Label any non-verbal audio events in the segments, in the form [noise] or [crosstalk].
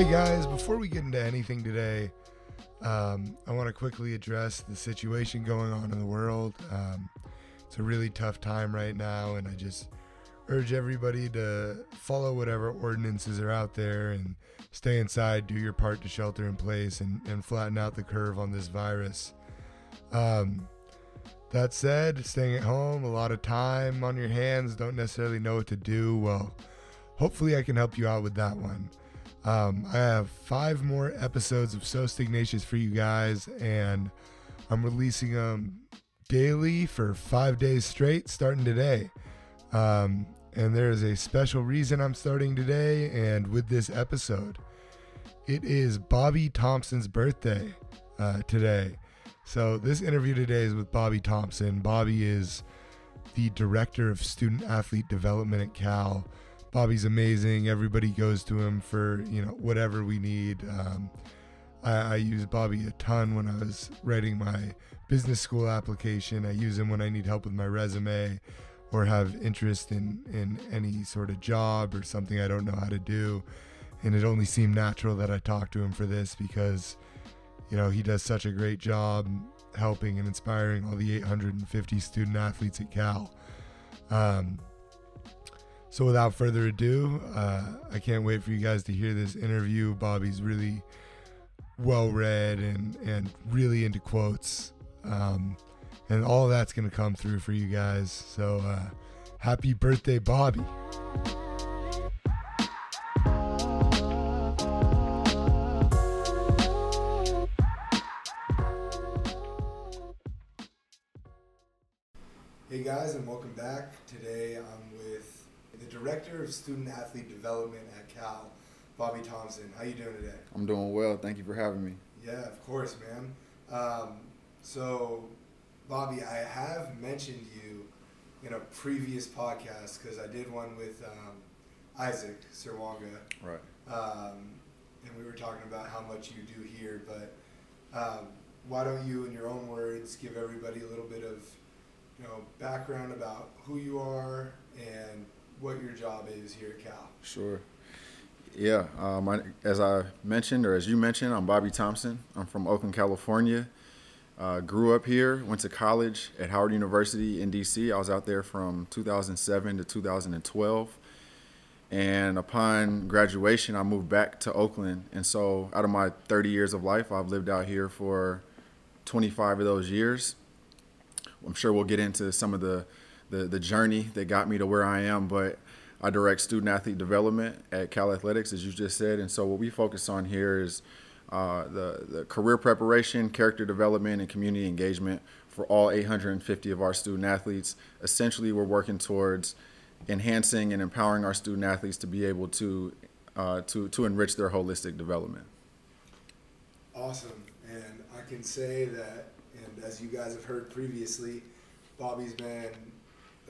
Hey guys, before we get into anything today, um, I want to quickly address the situation going on in the world. Um, it's a really tough time right now, and I just urge everybody to follow whatever ordinances are out there and stay inside, do your part to shelter in place, and, and flatten out the curve on this virus. Um, that said, staying at home, a lot of time on your hands, don't necessarily know what to do. Well, hopefully, I can help you out with that one. Um, I have five more episodes of So Stignacious for you guys, and I'm releasing them daily for five days straight starting today. Um, and there is a special reason I'm starting today and with this episode. It is Bobby Thompson's birthday uh, today. So, this interview today is with Bobby Thompson. Bobby is the director of student athlete development at Cal. Bobby's amazing. Everybody goes to him for you know whatever we need. Um, I, I use Bobby a ton when I was writing my business school application. I use him when I need help with my resume or have interest in in any sort of job or something I don't know how to do. And it only seemed natural that I talked to him for this because you know he does such a great job helping and inspiring all the 850 student athletes at Cal. Um, so without further ado, uh, I can't wait for you guys to hear this interview. Bobby's really well read and and really into quotes, um, and all that's gonna come through for you guys. So uh, happy birthday, Bobby! Hey guys, and welcome back. Today I'm with director of student athlete development at Cal, Bobby Thompson. How you doing today? I'm doing well. Thank you for having me. Yeah, of course, man. Um, so, Bobby, I have mentioned you in a previous podcast because I did one with um, Isaac Sirwanga. Right. um, and we were talking about how much you do here. But um, why don't you, in your own words, give everybody a little bit of you know background about who you are and what your job is here at Cal? Sure. Yeah. Um, I, as I mentioned, or as you mentioned, I'm Bobby Thompson. I'm from Oakland, California. Uh, grew up here. Went to college at Howard University in D.C. I was out there from 2007 to 2012. And upon graduation, I moved back to Oakland. And so, out of my 30 years of life, I've lived out here for 25 of those years. I'm sure we'll get into some of the, the, the journey that got me to where I am, but I direct student athlete development at Cal Athletics, as you just said. And so, what we focus on here is uh, the, the career preparation, character development, and community engagement for all 850 of our student athletes. Essentially, we're working towards enhancing and empowering our student athletes to be able to, uh, to, to enrich their holistic development. Awesome. And I can say that, and as you guys have heard previously, Bobby's been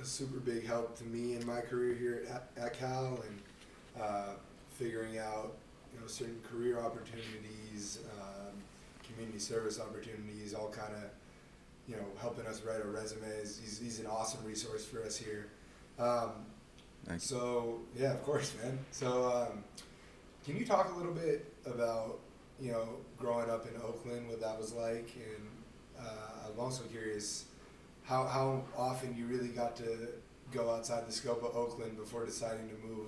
a super big help to me in my career here at, at Cal and uh, figuring out you know certain career opportunities, um, community service opportunities, all kind of you know helping us write our resumes. He's, he's an awesome resource for us here. Um, Thank you. so yeah, of course, man. So um, can you talk a little bit about you know growing up in Oakland, what that was like, and uh, I'm also curious how how often you really got to go outside the scope of Oakland before deciding to move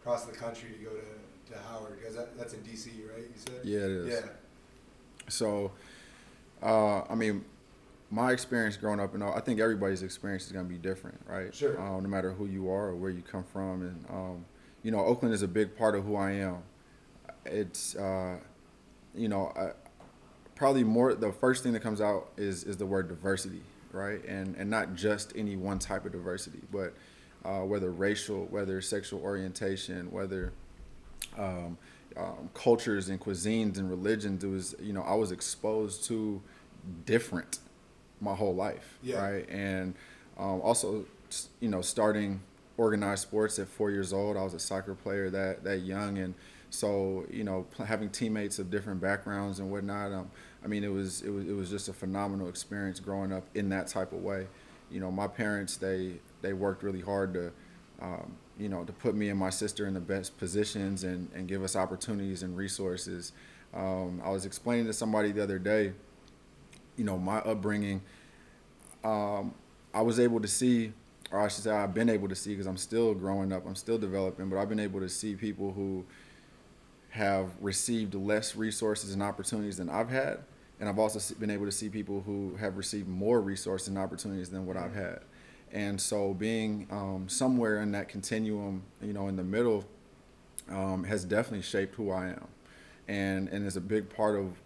across the country to go to, to Howard because that, that's in DC, right? You said. Yeah, it is. Yeah. So, uh, I mean, my experience growing up, and I think everybody's experience is going to be different, right? Sure. Um, no matter who you are or where you come from, and um, you know, Oakland is a big part of who I am. It's, uh, you know, I, probably more. The first thing that comes out is is the word diversity, right? And and not just any one type of diversity, but uh, whether racial, whether sexual orientation, whether um, um, cultures and cuisines and religions. It was, you know, I was exposed to different my whole life, Yeah. right? And um, also, you know, starting organized sports at four years old. I was a soccer player that that young, and so you know, having teammates of different backgrounds and whatnot. Um, I mean, it was it was it was just a phenomenal experience growing up in that type of way. You know, my parents they they worked really hard to um, you know, to put me and my sister in the best positions and, and give us opportunities and resources. Um, I was explaining to somebody the other day, you know, my upbringing. Um, I was able to see, or I should say, I've been able to see because I'm still growing up, I'm still developing, but I've been able to see people who have received less resources and opportunities than I've had. And I've also been able to see people who have received more resources and opportunities than what I've had. And so being um, somewhere in that continuum, you know, in the middle, um, has definitely shaped who I am. And, and is a big part of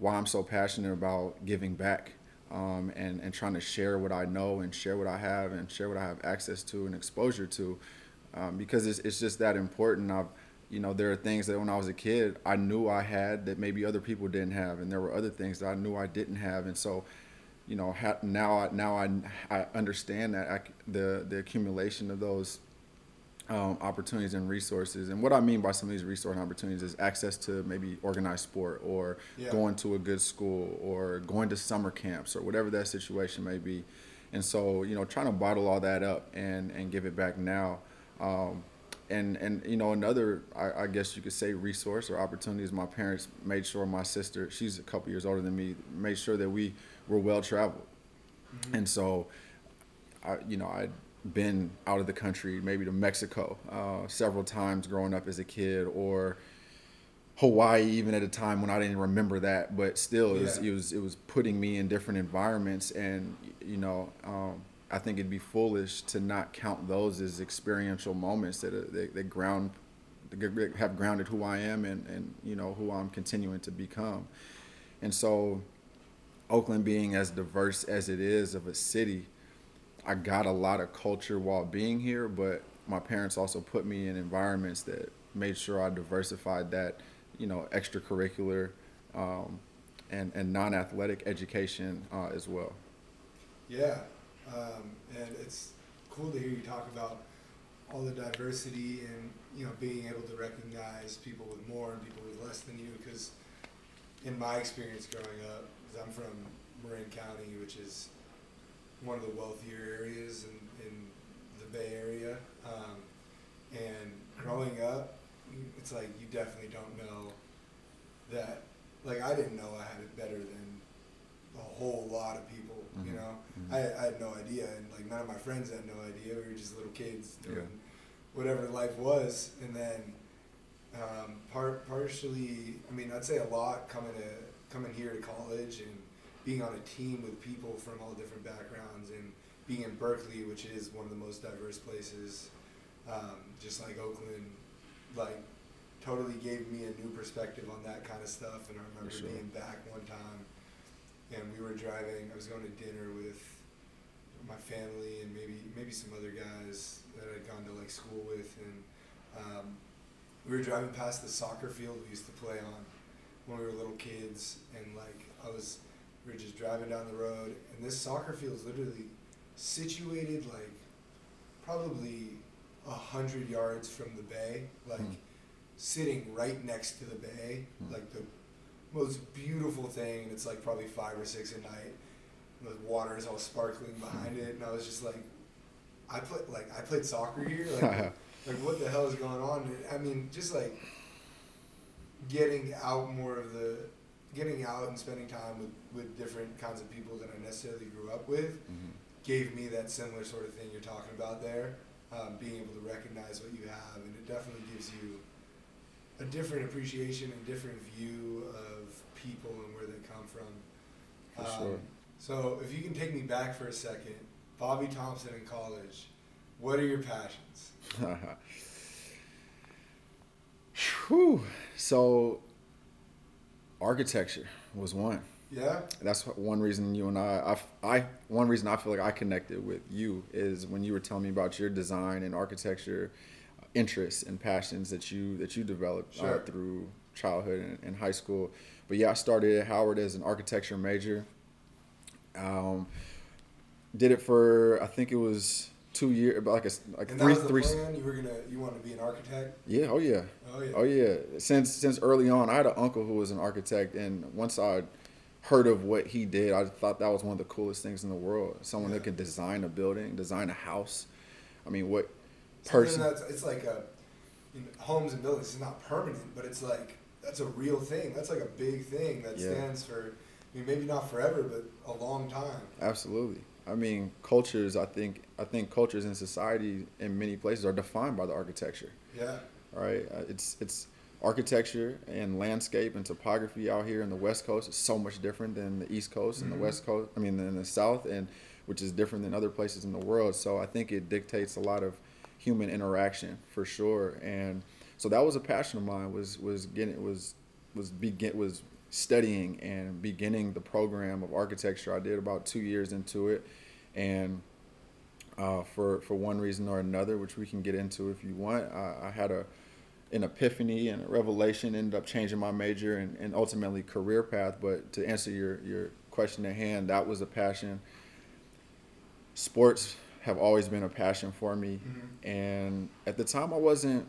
why I'm so passionate about giving back um, and, and trying to share what I know and share what I have and share what I have access to and exposure to. Um, because it's, it's just that important. I've, you know, there are things that when I was a kid, I knew I had that maybe other people didn't have. And there were other things that I knew I didn't have. And so you know, ha- now I, now I, I understand that I, the the accumulation of those um, opportunities and resources. And what I mean by some of these resource opportunities is access to maybe organized sport or yeah. going to a good school or going to summer camps or whatever that situation may be. And so, you know, trying to bottle all that up and, and give it back now. Um, and, and, you know, another, I, I, guess you could say resource or opportunity is my parents made sure my sister, she's a couple years older than me, made sure that we were well traveled. Mm-hmm. And so, I, you know, I'd been out of the country, maybe to Mexico, uh, several times growing up as a kid, or Hawaii, even at a time when I didn't remember that. But still, it was it was, it was putting me in different environments, and you know, um, I think it'd be foolish to not count those as experiential moments that uh, that ground have grounded who I am and and you know who I'm continuing to become. And so Oakland being as diverse as it is of a city, I got a lot of culture while being here, but my parents also put me in environments that made sure I diversified that, you know, extracurricular um, and, and non athletic education uh, as well. Yeah. Um, and it's cool to hear you talk about all the diversity and, you know, being able to recognize people with more and people with less than you because in my experience growing up, because I'm from Marin County, which is one of the wealthier areas in, in the Bay Area. Um, and growing up, it's like you definitely don't know that. Like I didn't know I had it better than a whole lot of people. Mm-hmm. You know, mm-hmm. I, I had no idea, and like none of my friends had no idea. We were just little kids doing yeah. whatever life was, and then um, part partially. I mean, I'd say a lot coming to coming here to college and being on a team with people from all different backgrounds and being in Berkeley, which is one of the most diverse places, um, just like Oakland, like totally gave me a new perspective on that kind of stuff. And I remember sure. being back one time and we were driving, I was going to dinner with my family and maybe maybe some other guys that I'd gone to like school with and um, we were driving past the soccer field we used to play on when we were little kids, and like I was, we were just driving down the road, and this soccer field is literally situated like probably a hundred yards from the bay, like mm. sitting right next to the bay, mm. like the most beautiful thing. And it's like probably five or six at night. And the water is all sparkling behind it, and I was just like, I played like I played soccer here, like, [laughs] like what the hell is going on? I mean, just like getting out more of the getting out and spending time with, with different kinds of people that I necessarily grew up with mm-hmm. gave me that similar sort of thing you're talking about there. Um, being able to recognize what you have, and it definitely gives you a different appreciation and different view of people and where they come from. For um, sure. So, if you can take me back for a second, Bobby Thompson in college, what are your passions? [laughs] Whew. So, architecture was one. Yeah. That's one reason you and I, I, I, one reason I feel like I connected with you is when you were telling me about your design and architecture interests and passions that you that you developed uh, sure. uh, through childhood and, and, high school. But yeah, I started at Howard as an architecture major. Um, did it for I think it was two years, like a like and three that was the three. Plan? You were gonna you wanted to be an architect. Yeah. Oh yeah. Oh yeah. Oh yeah. Since since early on, I had an uncle who was an architect, and once I heard of what he did, I thought that was one of the coolest things in the world. Someone yeah. that could design a building, design a house. I mean, what person. That's, it's like a know, homes and buildings. It's not permanent, but it's like that's a real thing. That's like a big thing that yeah. stands for. I mean, maybe not forever, but a long time. Absolutely. I mean, cultures. I think. I think cultures in society in many places are defined by the architecture. Yeah. Right. Uh, it's it's architecture and landscape and topography out here in the West Coast is so much different than the East Coast mm-hmm. and the mm-hmm. West Coast. I mean, in the South, and which is different than other places in the world. So I think it dictates a lot of human interaction for sure. And so that was a passion of mine was was getting was was begin was studying and beginning the program of architecture. I did about two years into it, and uh, for for one reason or another, which we can get into if you want, I, I had a an epiphany and a revelation. Ended up changing my major and, and ultimately career path. But to answer your your question at hand, that was a passion. Sports have always been a passion for me, mm-hmm. and at the time I wasn't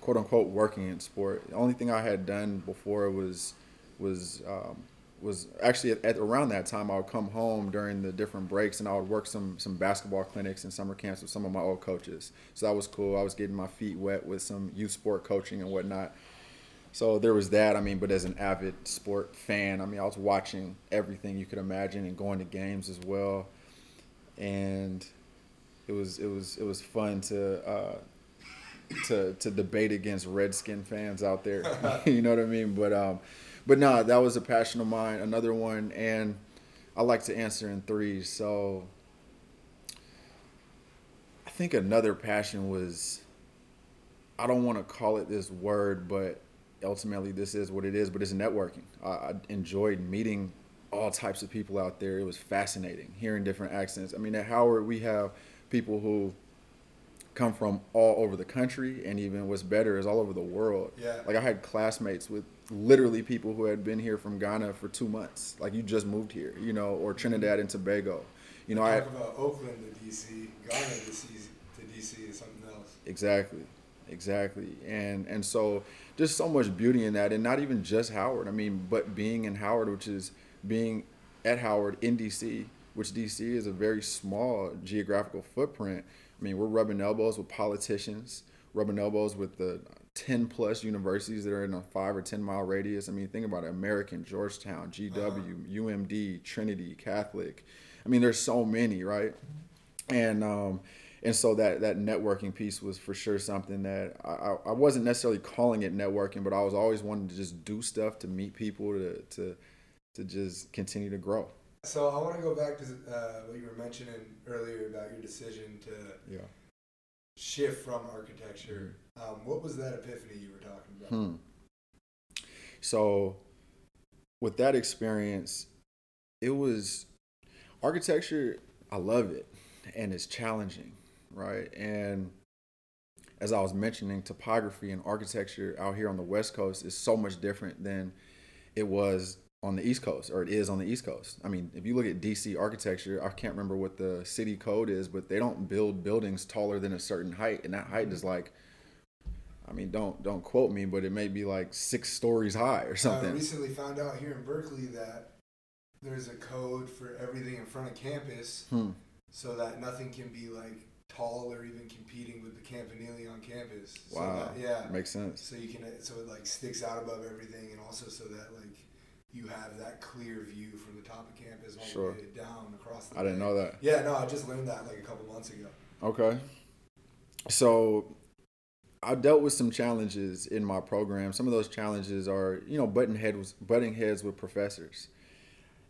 quote unquote working in sport. The only thing I had done before was was um, was actually at, at, around that time I would come home during the different breaks and I would work some some basketball clinics and summer camps with some of my old coaches. So that was cool. I was getting my feet wet with some youth sport coaching and whatnot. So there was that. I mean, but as an avid sport fan, I mean, I was watching everything you could imagine and going to games as well. And it was it was it was fun to uh, to to debate against Redskin fans out there. [laughs] [laughs] you know what I mean? But um, but no, that was a passion of mine. Another one, and I like to answer in threes. So I think another passion was I don't want to call it this word, but ultimately this is what it is. But it's networking. I, I enjoyed meeting all types of people out there. It was fascinating hearing different accents. I mean, at Howard we have people who come from all over the country and even what's better is all over the world. Yeah. Like I had classmates with literally people who had been here from Ghana for two months. Like you just moved here, you know, or Trinidad and Tobago. You know, I Talk about Oakland to DC, Ghana to DC, to DC is something else. Exactly. Exactly. And and so just so much beauty in that and not even just Howard. I mean, but being in Howard, which is being at Howard in DC, which DC is a very small geographical footprint I mean, we're rubbing elbows with politicians, rubbing elbows with the 10 plus universities that are in a five or 10 mile radius. I mean, think about it American, Georgetown, GW, uh-huh. UMD, Trinity, Catholic. I mean, there's so many, right? And, um, and so that, that networking piece was for sure something that I, I wasn't necessarily calling it networking, but I was always wanting to just do stuff to meet people to, to, to just continue to grow. So I want to go back to uh, what you were mentioning earlier about your decision to yeah. shift from architecture. Mm-hmm. Um, what was that epiphany you were talking about? Hmm. So, with that experience, it was architecture. I love it, and it's challenging, right? And as I was mentioning, topography and architecture out here on the West Coast is so much different than it was on the East Coast, or it is on the East Coast. I mean, if you look at DC architecture, I can't remember what the city code is, but they don't build buildings taller than a certain height, and that height is like, I mean, don't don't quote me, but it may be like six stories high or something. I recently found out here in Berkeley that there's a code for everything in front of campus, hmm. so that nothing can be like tall or even competing with the campanile on campus. Wow. So that, yeah. Makes sense. So you can so it like sticks out above everything, and also so that like you have that clear view from the top of campus all sure. the way down across the. I didn't know that. Yeah, no, I just learned that like a couple months ago. Okay, so I dealt with some challenges in my program. Some of those challenges are, you know, butting heads, butting heads with professors,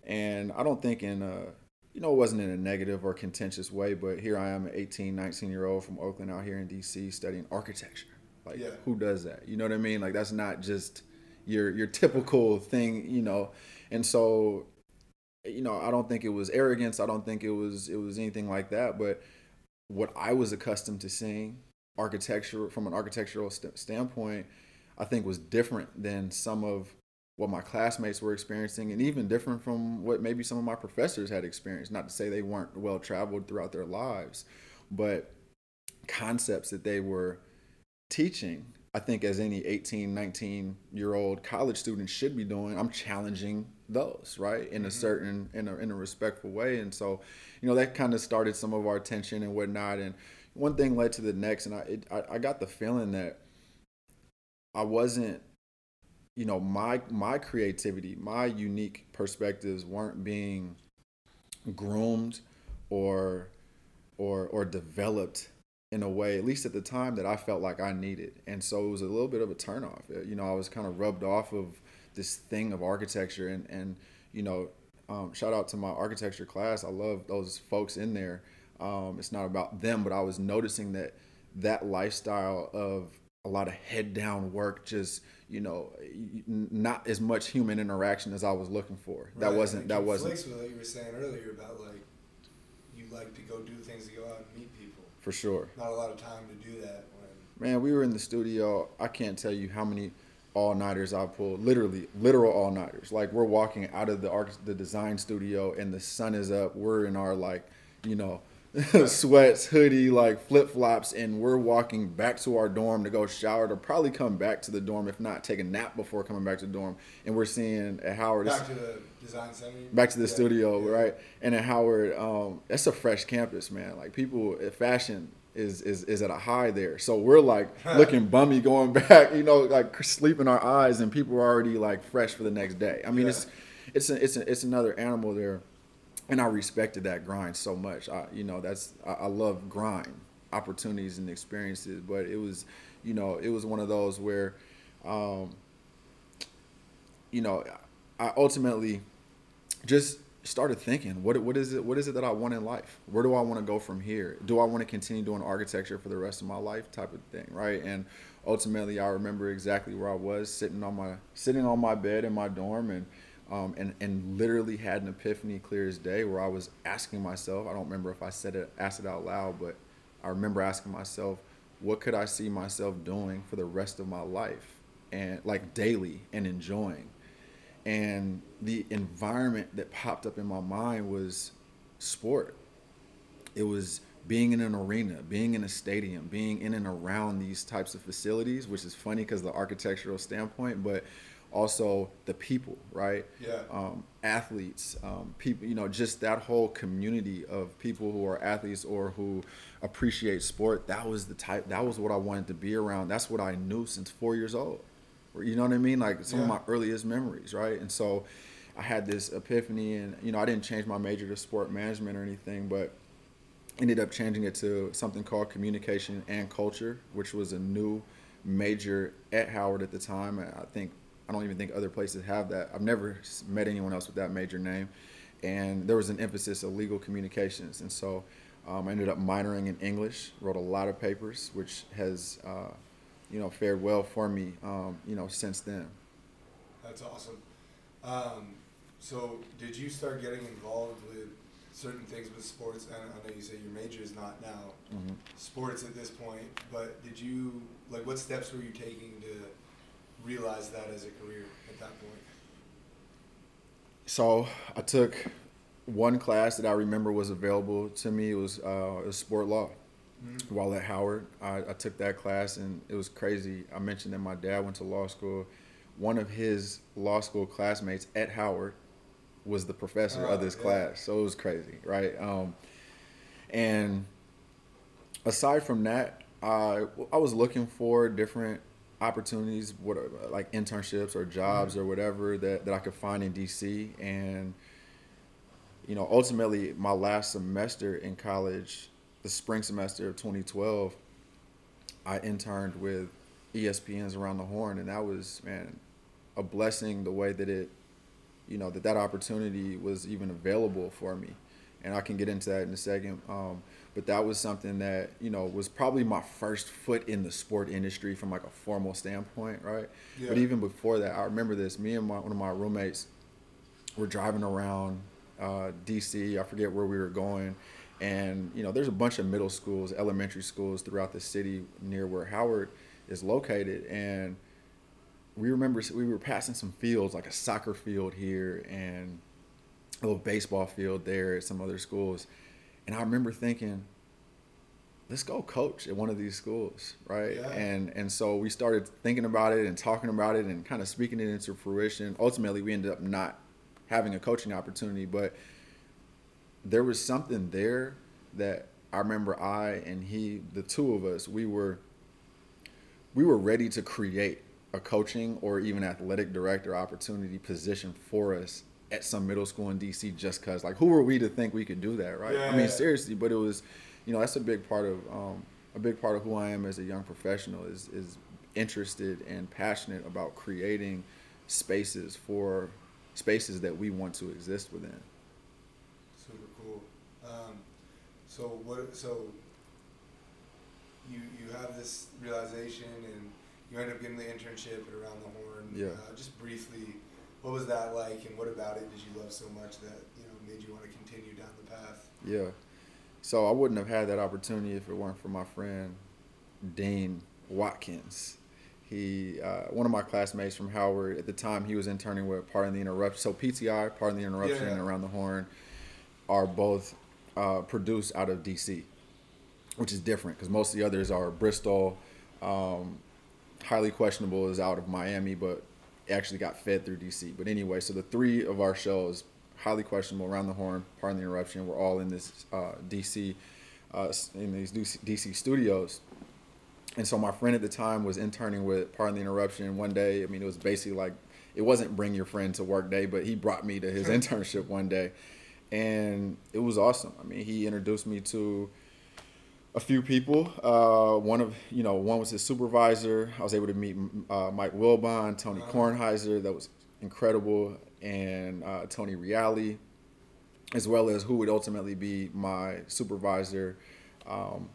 and I don't think in a, you know, it wasn't in a negative or contentious way, but here I am, an 18, 19 year old from Oakland out here in D.C. studying architecture. Like, yeah. who does that? You know what I mean? Like, that's not just your your typical thing, you know. And so, you know, I don't think it was arrogance. I don't think it was it was anything like that. But what I was accustomed to seeing architecture from an architectural st- standpoint, I think was different than some of what my classmates were experiencing, and even different from what maybe some of my professors had experienced. Not to say they weren't well traveled throughout their lives, but concepts that they were teaching I think as any 18, 19 year old college student should be doing, I'm challenging those, right? In a mm-hmm. certain, in a, in a respectful way. And so, you know, that kind of started some of our tension and whatnot. And one thing led to the next, and I, it, I I got the feeling that I wasn't, you know, my my creativity, my unique perspectives weren't being groomed or or or developed in a way, at least at the time, that I felt like I needed. And so it was a little bit of a turnoff. You know, I was kind of rubbed off of this thing of architecture and and you know um, shout out to my architecture class i love those folks in there um, it's not about them but i was noticing that that lifestyle of a lot of head down work just you know not as much human interaction as i was looking for that wasn't that wasn't with what you were saying earlier about like you like to go do things to go out and meet people for sure not a lot of time to do that when man we were in the studio i can't tell you how many all nighters I pulled, literally literal all nighters. Like we're walking out of the arch, the design studio and the sun is up. We're in our like, you know, [laughs] sweats, hoodie, like flip flops, and we're walking back to our dorm to go shower to probably come back to the dorm, if not take a nap before coming back to the dorm. And we're seeing at Howard. Back to the design center. Back to the yeah, studio, yeah. right? And at Howard, um, that's a fresh campus, man. Like people, fashion is is is at a high there. So we're like [laughs] looking bummy going [laughs] back, you know, like sleeping our eyes, and people are already like fresh for the next day. I mean, yeah. it's it's a, it's a, it's another animal there, and I respected that grind so much. I you know that's I, I love grind opportunities and experiences, but it was you know it was one of those where, um, you know, I ultimately just started thinking, what what is it? What is it that I want in life? Where do I want to go from here? Do I want to continue doing architecture for the rest of my life? Type of thing, right? And ultimately, I remember exactly where I was sitting on my sitting on my bed in my dorm, and um, and and literally had an epiphany, clear as day, where I was asking myself. I don't remember if I said it, asked it out loud, but I remember asking myself, what could I see myself doing for the rest of my life, and like daily and enjoying and the environment that popped up in my mind was sport it was being in an arena being in a stadium being in and around these types of facilities which is funny because the architectural standpoint but also the people right yeah um, athletes um, people you know just that whole community of people who are athletes or who appreciate sport that was the type that was what i wanted to be around that's what i knew since four years old you know what I mean? Like some yeah. of my earliest memories, right? And so I had this epiphany, and you know, I didn't change my major to sport management or anything, but ended up changing it to something called communication and culture, which was a new major at Howard at the time. I think I don't even think other places have that. I've never met anyone else with that major name, and there was an emphasis of legal communications, and so um, I ended up minoring in English. Wrote a lot of papers, which has uh, you know, fared well for me, um, you know, since then. That's awesome. Um, so, did you start getting involved with certain things with sports? And I know you say your major is not now mm-hmm. sports at this point, but did you like what steps were you taking to realize that as a career at that point? So I took one class that I remember was available to me. It was, uh, it was sport law. Mm-hmm. While at Howard, I, I took that class and it was crazy. I mentioned that my dad went to law school. One of his law school classmates at Howard was the professor of this yeah. class, so it was crazy, right? Um, and aside from that, I I was looking for different opportunities, what like internships or jobs mm-hmm. or whatever that, that I could find in DC. And you know, ultimately, my last semester in college, the spring semester of 2012, I interned with ESPN's Around the Horn, and that was man a blessing. The way that it, you know, that that opportunity was even available for me, and I can get into that in a second. Um, but that was something that you know was probably my first foot in the sport industry from like a formal standpoint, right? Yeah. But even before that, I remember this. Me and my, one of my roommates were driving around uh, DC. I forget where we were going and you know, there's a bunch of middle schools, elementary schools throughout the city near where Howard is located, and we remember we were passing some fields, like a soccer field here and a little baseball field there at some other schools, and I remember thinking, let's go coach at one of these schools, right? Yeah. And and so we started thinking about it and talking about it and kind of speaking it into fruition. Ultimately, we ended up not having a coaching opportunity, but there was something there that I remember I and he, the two of us, we were we were ready to create a coaching or even athletic director opportunity position for us at some middle school in DC just cuz like who were we to think we could do that, right? Yeah, I mean seriously, but it was you know, that's a big part of um, a big part of who I am as a young professional is is interested and passionate about creating spaces for spaces that we want to exist within. Super cool. Um, so what? So you you have this realization, and you end up getting the internship at Around the Horn. Yeah. Uh, just briefly, what was that like, and what about it did you love so much that you know made you want to continue down the path? Yeah. So I wouldn't have had that opportunity if it weren't for my friend Dean Watkins. He, uh, one of my classmates from Howard at the time, he was interning with Pardon the Interruption. So PTI, Pardon the Interruption, Yeah. and Around the Horn are both uh, produced out of DC, which is different because most of the others are Bristol. Um, highly questionable is out of Miami, but actually got fed through DC. But anyway, so the three of our shows, highly questionable, around the horn, pardon the interruption, we're all in this uh, DC, uh, in these DC, DC studios. And so my friend at the time was interning with Pardon the Interruption. One day, I mean, it was basically like it wasn't bring your friend to work day, but he brought me to his [laughs] internship one day, and it was awesome. I mean, he introduced me to a few people. Uh, one of you know, one was his supervisor. I was able to meet uh, Mike Wilbon, Tony Uh-huh. Kornheiser. That was incredible, and uh, Tony Reali, as well as who would ultimately be my supervisor. Um,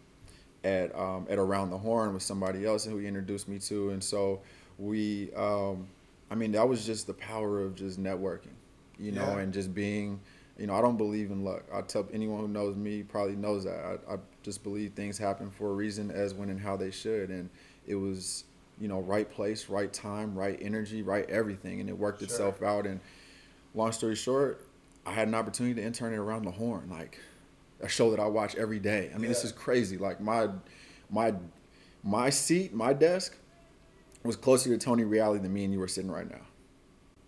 at um, at Around the Horn with somebody else who he introduced me to, and so we, um, I mean, that was just the power of just networking, you know, Yeah. and just being, you know, I don't believe in luck. I tell anyone who knows me probably knows that. I, I just believe things happen for a reason, as when and how they should, and it was, you know, right place, right time, right energy, right everything, and it worked Sure. itself out. And long story short, I had an opportunity to intern at Around the Horn, like a show that I watch every day. I mean, this is crazy. Like my my my seat, my desk was closer to Tony Reali than me and you were sitting right now.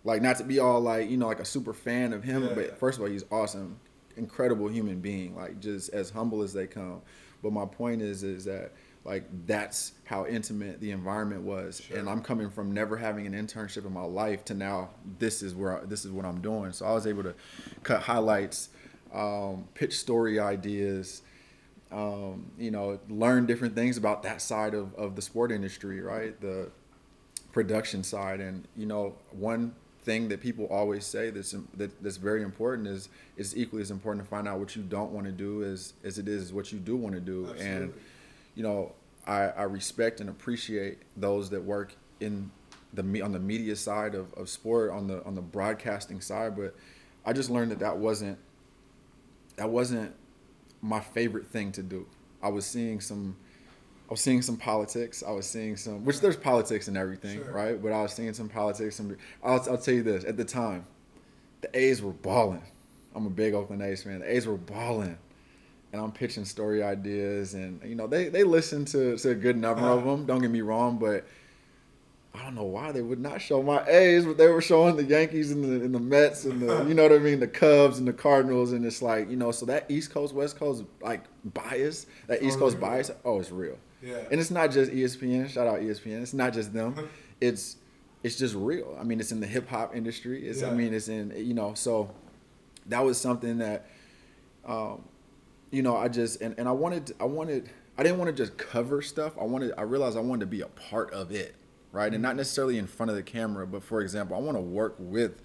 Like not to be all like, you know, like a super fan of him, Yeah. but first of all, he's awesome, incredible human being, like just as humble as they come. But my point is is that like that's how intimate the environment was Sure. and i'm coming from never having an internship in my life to now this is where I, this is what i'm doing so i was able to cut highlights um, pitch story ideas um, you know learn different things about that side of, of the sport industry right the production side and you know one thing that people always say that's that, that's very important is is equally as important to find out what you don't want to do as as it is what you do want to do and you know, I, I respect and appreciate those that work in the on the media side of, of sport on the on the broadcasting side, but I just learned that that wasn't that wasn't my favorite thing to do. I was seeing some I was seeing some politics. I was seeing some which there's politics in everything, Sure. right? But I was seeing some politics. Some I'll, I'll tell you this at the time, the A's were balling. I'm a big Oakland A's fan. The A's were balling and I'm pitching story ideas, and you know they they listen to, to a good number of uh-huh. them. Don't get me wrong, but I don't know why they would not show my A's, but they were showing the Yankees and the and the Mets and the you know what I mean, the Cubs and the Cardinals, and it's like you know so that East Coast West Coast like bias, that East oh, Coast Totally. bias, oh it's real, Yeah. and it's not just ESPN. Shout out ESPN. It's not just them. [laughs] It's it's just real. I mean, it's in the hip hop industry. It's I mean, it's in you know so that was something that um, you know, I just and, and I wanted I wanted I didn't want to just cover stuff. I wanted I realized I wanted to be a part of it, right? And not necessarily in front of the camera, but for example, I want to work with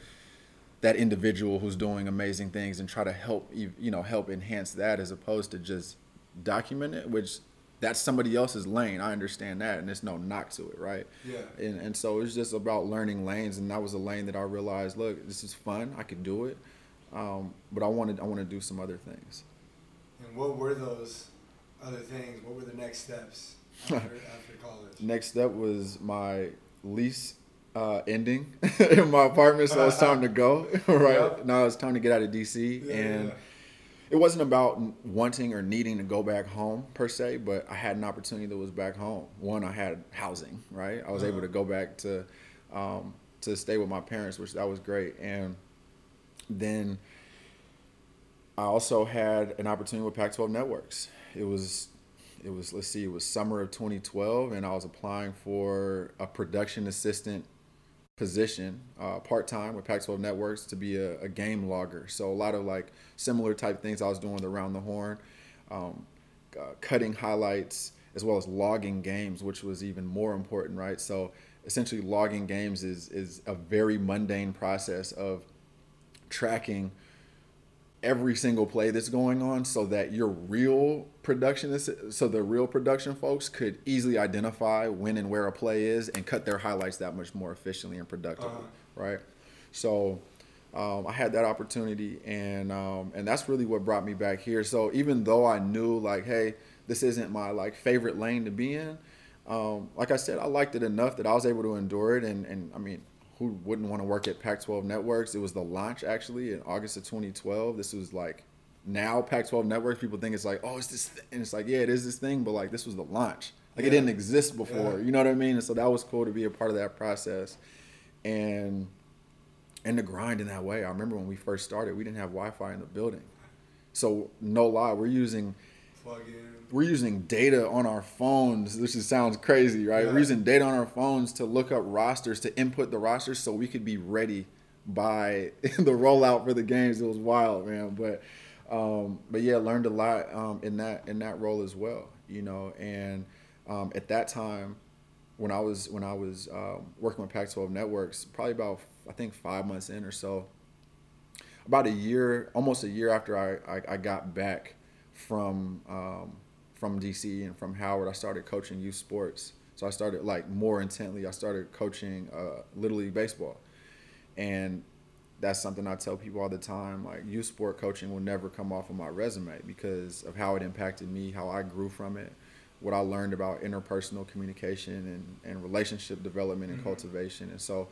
that individual who's doing amazing things and try to help you know help enhance that as opposed to just document it, which that's somebody else's lane. I understand that, and there's no knock to it, right? Yeah. And and so it's just about learning lanes, and that was a lane that I realized, look, this is fun. I could do it, um, but I wanted I want to do some other things. And what were those other things? What were the next steps after, [laughs] after college? Next step was my lease uh, ending [laughs] in my apartment, so it's time to go. [laughs] right Yep. now, it's time to get out of DC, Yeah, and. It wasn't about wanting or needing to go back home per se, but I had an opportunity that was back home. One, I had housing, right? I was able Uh-huh. to go back to um, to stay with my parents, which that was great, and then. I also had an opportunity with Pac-12 Networks. It was, it was let's see, it was summer of 2012, and I was applying for a production assistant position uh, part time with Pac-12 Networks to be a, a, game logger. So a lot of like similar type things I was doing around the horn, um, uh, cutting highlights as well as logging games, which was even more important, right? So essentially, logging games is is a very mundane process of tracking every single play that's going on so that your real production is so the real production folks could easily identify when and where a play is and cut their highlights that much more efficiently and productively uh-huh. right so um, I had that opportunity and um, and that's really what brought me back here so even though I knew like hey this isn't my like favorite lane to be in um, like I said I liked it enough that I was able to endure it and and I mean who wouldn't want to work at Pac-12 Networks? It was the launch actually in August of 2012. This was like now Pac-12 Networks. People think it's like, oh, it's this, thing. and it's like, yeah, it is this thing, but like this was the launch. Like yeah. it didn't exist before. Yeah. You know what I mean? And so that was cool to be a part of that process, and and the grind in that way. I remember when we first started, we didn't have Wi-Fi in the building, so no lie, we're using plug in we're using data on our phones. This just sounds crazy, right? Yeah. We're using data on our phones to look up rosters, to input the rosters so we could be ready by [laughs] the rollout for the games. It was wild, man. But um, but yeah, learned a lot um, in that in that role as well, you know. And um, at that time, when I was when I was um, working with Pac-12 Networks, probably about I think five months in or so, about a year, almost a year after I I, I got back from um, from DC and from Howard, I started coaching youth sports. So I started like more intently. I started coaching uh, little league baseball, and that's something I tell people all the time. Like youth sport coaching will never come off of my resume because of how it impacted me, how I grew from it, what I learned about interpersonal communication and, and relationship development and mm-hmm. cultivation. And so,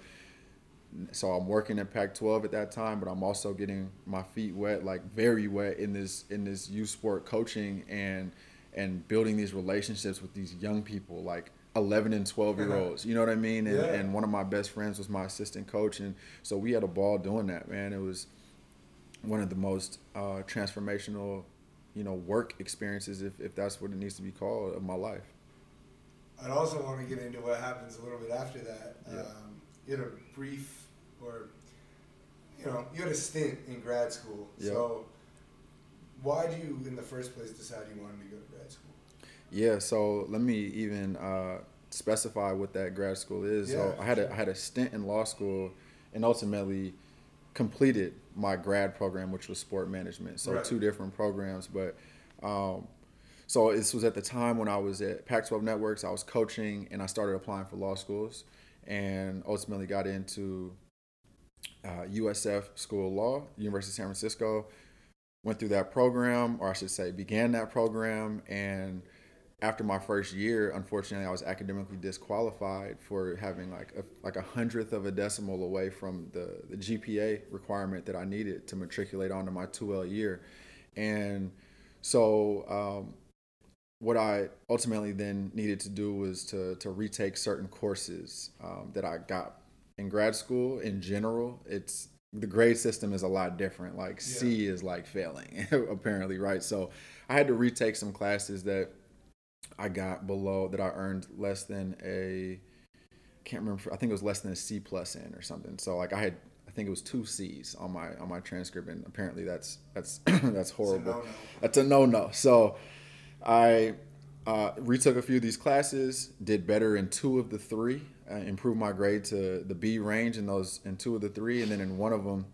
so I'm working at Pac-12 at that time, but I'm also getting my feet wet, like very wet in this in this youth sport coaching and and building these relationships with these young people like 11 and 12 year [laughs] olds you know what i mean and, yeah. and one of my best friends was my assistant coach and so we had a ball doing that man it was one of the most uh, transformational you know work experiences if, if that's what it needs to be called of my life i'd also want to get into what happens a little bit after that yeah. um, you had a brief or you know you had a stint in grad school yep. so why do you in the first place decide you wanted to go to? Yeah, so let me even uh, specify what that grad school is. Yeah, so I had sure. a I had a stint in law school, and ultimately completed my grad program, which was sport management. So right. two different programs, but. Um, so this was at the time when I was at Pac-12 Networks. I was coaching, and I started applying for law schools, and ultimately got into uh, USF School of Law, University of San Francisco went through that program, or I should say, began that program. And after my first year, unfortunately, I was academically disqualified for having like a, like a hundredth of a decimal away from the, the GPA requirement that I needed to matriculate onto my 2L year. And so, um, what I ultimately then needed to do was to, to retake certain courses um, that I got in grad school in general. It's the grade system is a lot different. Like yeah. C is like failing, [laughs] apparently, right? So I had to retake some classes that I got below that I earned less than a can't remember. I think it was less than a C plus in or something. So like I had I think it was two C's on my on my transcript, and apparently that's that's [clears throat] that's horrible. That's a no no. So I uh, retook a few of these classes, did better in two of the three uh, improved my grade to the B range in those in two of the three, and then in one of them,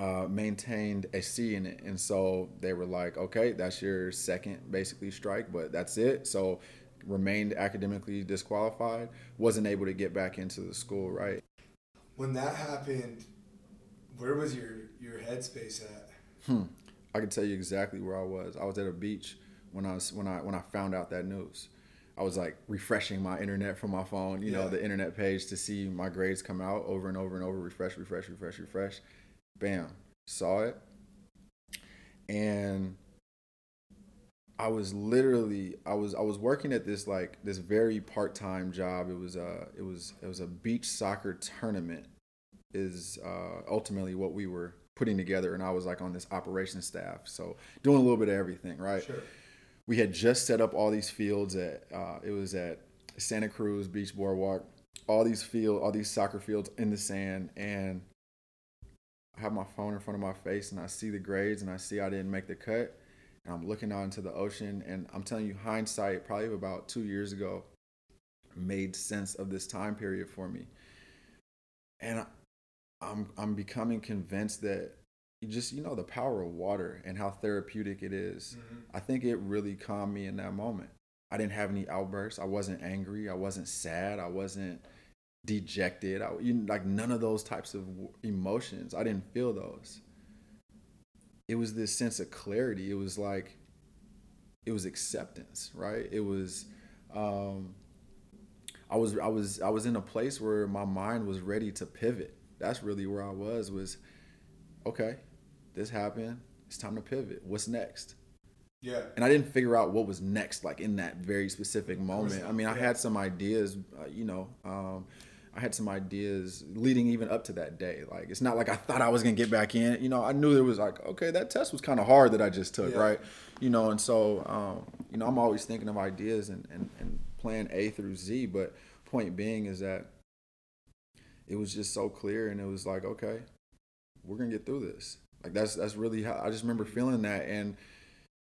uh, maintained a C in it. And so they were like, okay, that's your second basically strike, but that's it. So remained academically disqualified, wasn't able to get back into the school, right? When that happened, where was your your headspace at? Hmm. I can tell you exactly where I was. I was at a beach when I was when I when I found out that news. I was like refreshing my internet from my phone, you yeah. know, the internet page to see my grades come out over and over and over, refresh, refresh, refresh, refresh. Bam, saw it. And I was literally I was I was working at this like this very part-time job. It was a it was it was a beach soccer tournament is uh, ultimately what we were putting together, and I was like on this operations staff, so doing a little bit of everything, right? Sure. We had just set up all these fields at uh, it was at Santa Cruz Beach Boardwalk, all these field, all these soccer fields in the sand, and have my phone in front of my face, and I see the grades, and I see I didn't make the cut, and I'm looking out into the ocean, and I'm telling you, hindsight, probably about two years ago, made sense of this time period for me, and I, I'm I'm becoming convinced that you just you know the power of water and how therapeutic it is. Mm-hmm. I think it really calmed me in that moment. I didn't have any outbursts. I wasn't angry. I wasn't sad. I wasn't dejected. I, you, like none of those types of emotions. I didn't feel those. It was this sense of clarity. It was like, it was acceptance, right? It was, um, I was, I was, I was in a place where my mind was ready to pivot. That's really where I was. Was, okay, this happened. It's time to pivot. What's next? Yeah. and I didn't figure out what was next, like in that very specific moment. I mean, I had some ideas, uh, you know, um, I had some ideas leading even up to that day. Like, it's not like I thought I was gonna get back in. You know, I knew there was like, okay, that test was kind of hard that I just took, Yeah. right? You know, and so, um, you know, I'm always thinking of ideas and, and, and plan A through Z. But point being is that it was just so clear, and it was like, okay, we're gonna get through this. Like that's that's really how I just remember feeling that and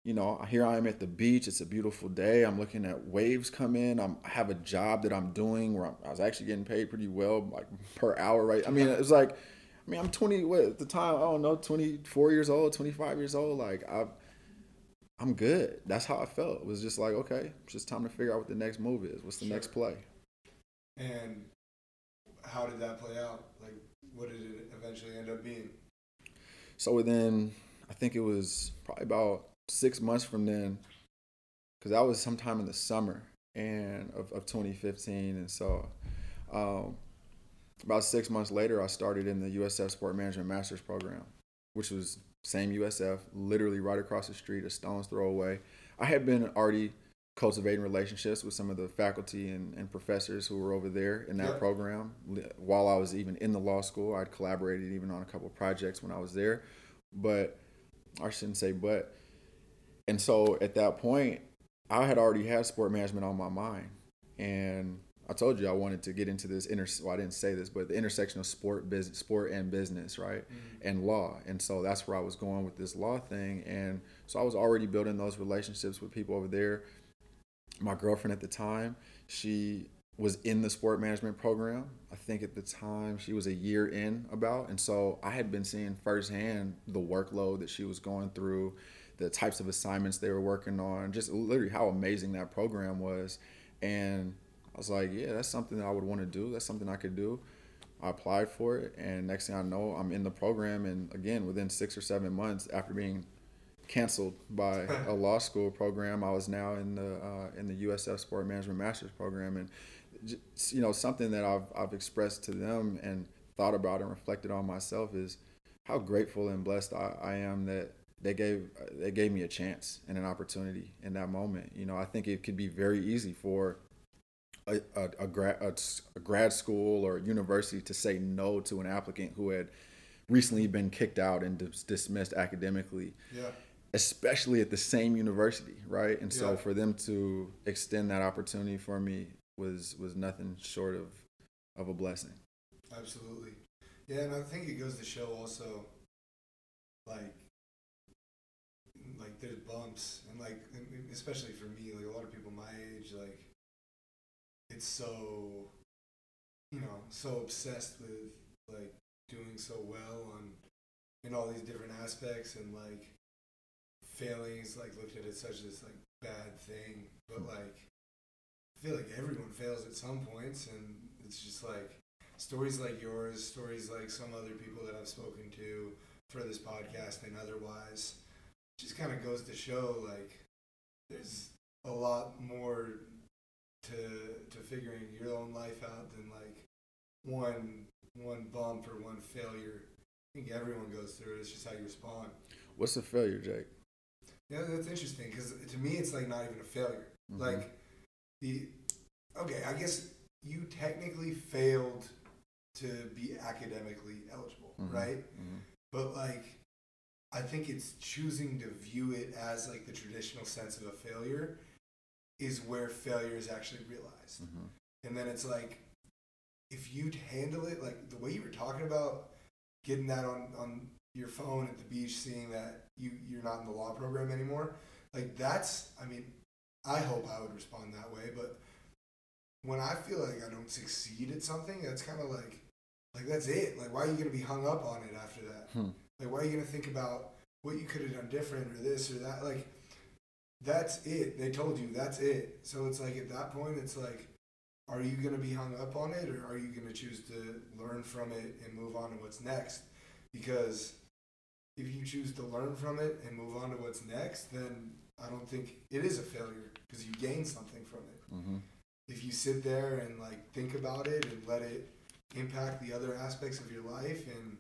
you know, here I am at the beach. It's a beautiful day. I'm looking at waves come in. I'm, I have a job that I'm doing where I'm, I was actually getting paid pretty well, like per hour, right? I mean, it was like, I mean, I'm 20, what, at the time, I don't know, 24 years old, 25 years old. Like, I, I'm good. That's how I felt. It was just like, okay, it's just time to figure out what the next move is. What's the Sure. next play? And how did that play out? Like, what did it eventually end up being? So within, I think it was probably about six months from then, because that was sometime in the summer and of, of 2015, and so um, about six months later, I started in the USF Sport Management Master's Program, which was same USF, literally right across the street, a stone's throw away. I had been already cultivating relationships with some of the faculty and, and professors who were over there in that program. While I was even in the law school, I'd collaborated even on a couple of projects when I was there. But I shouldn't say but. And so at that point, I had already had sport management on my mind. And I told you I wanted to get into this inter well, I didn't say this, but the intersection of sport, business, sport and business, right? Mm-hmm. And law. And so that's where I was going with this law thing. And so I was already building those relationships with people over there. My girlfriend at the time, she was in the sport management program. I think at the time she was a year in about. And so I had been seeing firsthand the workload that she was going through, the types of assignments they were working on, just literally how amazing that program was. And I was like, yeah, that's something that I would want to do. That's something I could do. I applied for it, and next thing I know, I'm in the program. And again, within six or seven months after being canceled by a law school program, I was now in the uh, in the USF Sport Management Master's program, and just, you know something that I've I've expressed to them and thought about and reflected on myself is how grateful and blessed I, I am that they gave they gave me a chance and an opportunity in that moment. You know, I think it could be very easy for a, a, a, grad, a, a grad school or university to say no to an applicant who had recently been kicked out and dis- dismissed academically, Yeah. especially at the same university, right? And so Yeah. for them to extend that opportunity for me was was nothing short of of a blessing. Absolutely. Yeah, and I think it goes to show also, like, like there's bumps, and like, especially for me, like a lot of people my age, like, it's so, you know, so obsessed with like doing so well on in all these different aspects, and like failing is like looked at as such this like bad thing, but like, I feel like everyone fails at some points, and it's just like stories like yours, stories like some other people that I've spoken to for this podcast and otherwise, just kind of goes to show like there's a lot more to to figuring your own life out than like one one bump or one failure. I think everyone goes through it. It's just how you respond. What's a failure, Jake? Yeah, that's interesting because to me it's like not even a failure. Mhm. Like the okay, I guess you technically failed to be academically eligible, Mhm. right? Mhm. but like I think it's choosing to view it as like the traditional sense of a failure is where failure is actually realized. Mhm. And then it's like if you'd handle it like the way you were talking about getting that on on your phone at the beach, seeing that you you're not in the law program anymore, like that's I mean, I hope I would respond that way, but when I feel like I don't succeed at something, that's kind of like like that's it. Like why are you gonna be hung up on it after that? Hmm. Like why are you gonna think about what you could have done different or this or that? Like that's it. They told you that's it. So it's like at that point, it's like, are you gonna be hung up on it or are you gonna choose to learn from it and move on to what's next? Because if you choose to learn from it and move on to what's next, then I don't think it is a failure because you gain something from it. Mhm. If you sit there and like think about it and let it impact the other aspects of your life and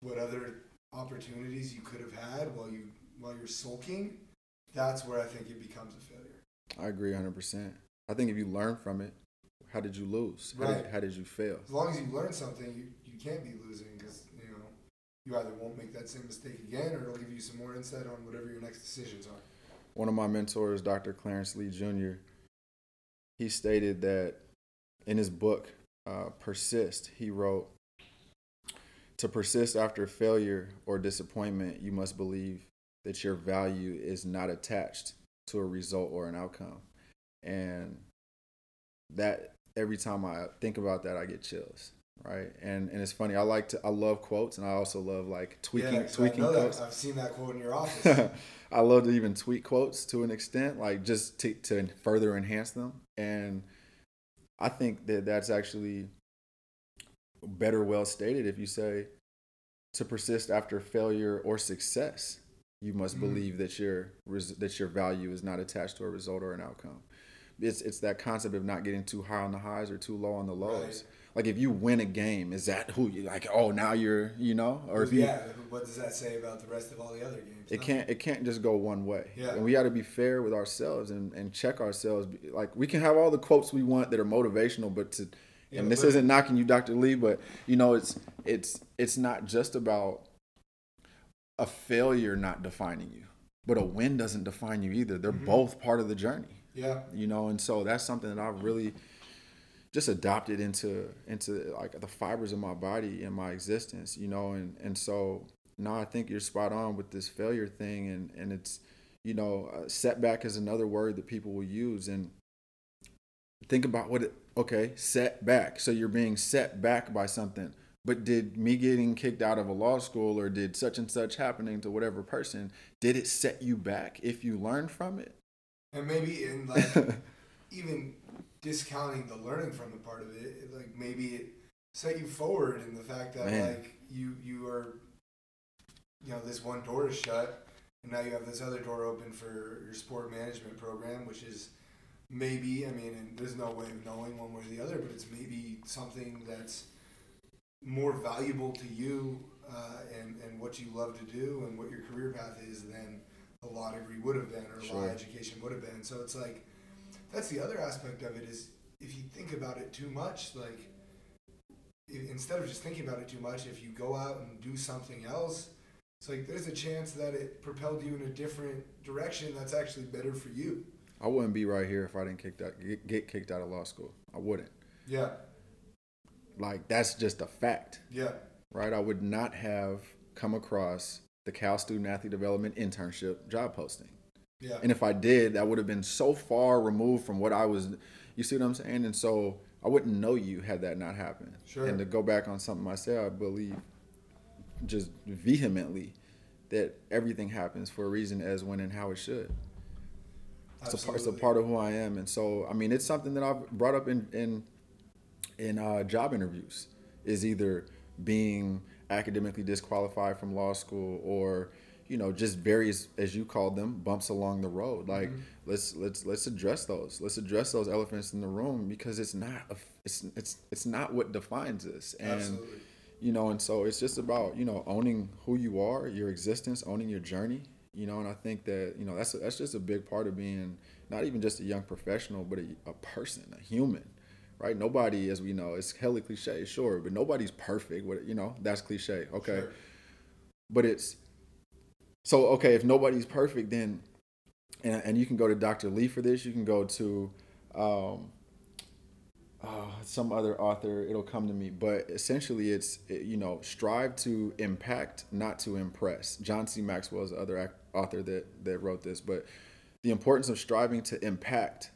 what other opportunities you could have had while you while you're sulking, that's where I think it becomes a failure. I agree 100%. I think if you learn from it, how did you lose? How, Right. did, how did you fail? As long as you learn something, you, you can't be losing because you know you either won't make that same mistake again or it'll give you some more insight on whatever your next decisions are. One of my mentors, Dr. Clarence Lee Jr., he stated that in his book, uh, Persist, he wrote, To persist after failure or disappointment, you must believe that your value is not attached to a result or an outcome. And that every time I think about that, I get chills. Right. And and it's funny. I like to I love quotes and I also love like tweaking yeah, tweaking I know quotes. that. I've seen that quote in your [laughs] office. I love to even tweak quotes to an extent, like just to, to further enhance them. And I think that that's actually better well stated if you say to persist after failure or success, you must Mhm. believe that your res- that your value is not attached to a result or an outcome. It's it's that concept of not getting too high on the highs or too low on the lows. Right. Like if you win a game, is that who you like? Oh, now you're you know, or if you yeah, what does that say about the rest of all the other games? it Nothing. can't it can't just go one way Yeah. and we got to be fair with ourselves and, and check ourselves like we can have all the quotes we want that are motivational but to Yeah, and this but- isn't knocking you dr lee but you know it's it's it's not just about a failure not defining you but a win doesn't define you either. They're Mhm. both part of the journey. Yeah, you know and so that's something that i've really just adopted into into like the fibers of my body and my existence you know and and so now i think you're spot on with this failure thing and and it's you know setback is another word that people will use and think about what it okay set back. so you're being set back by something but did me getting kicked out of a law school or did such and such happening to whatever person did it set you back if you learned from it and maybe in [laughs] like even discounting the learning from the part of it, it, like maybe it set you forward in the fact that Man. like you you are, you know, this one door is shut, and now you have this other door open for your sport management program, which is maybe I mean, and there's no way of knowing one way or the other, but it's maybe something that's more valuable to you uh, and and what you love to do and what your career path is than a law degree would have been or law Sure. education would have been. So it's like that's the other aspect of it is if you think about it too much, like instead of just thinking about it too much, if you go out and do something else, it's like there's a chance that it propelled you in a different direction that's actually better for you. I wouldn't be right here if I didn't kick that, get, get kicked out of law school. I wouldn't. Yeah, Like that's just a fact, yeah, right? I would not have come across the Cal Student Athlete Development Internship job posting. yeah. And if I did, that would have been so far removed from what I was. You see what I'm saying? And so I wouldn't know you had that not happened. Sure. And to go back on something I said, I believe just vehemently that everything happens for a reason, as when and how it should. It's a, part, it's a part of who I am, and so I mean, it's something that I've brought up in in in uh, job interviews. Is either being academically disqualified from law school, or you know, just various, as you called them, bumps along the road. Like Mhm. let's let's let's address those. Let's address those elephants in the room because it's not a, it's it's it's not what defines us. And Absolutely. you know and so it's just about you know owning who you are your existence owning your journey you know and i think that you know that's that's just a big part of being not even just a young professional but a, a person a human right nobody as we know it's hella cliche sure but nobody's perfect what you know that's cliche okay Sure. but it's so okay. If nobody's perfect, then and, and you can go to Dr. Lee for this. You can go to um, uh, some other author. It'll come to me. But essentially, it's you know strive to impact, not to impress. John C. Maxwell is the other author that that wrote this. But the importance of striving to impact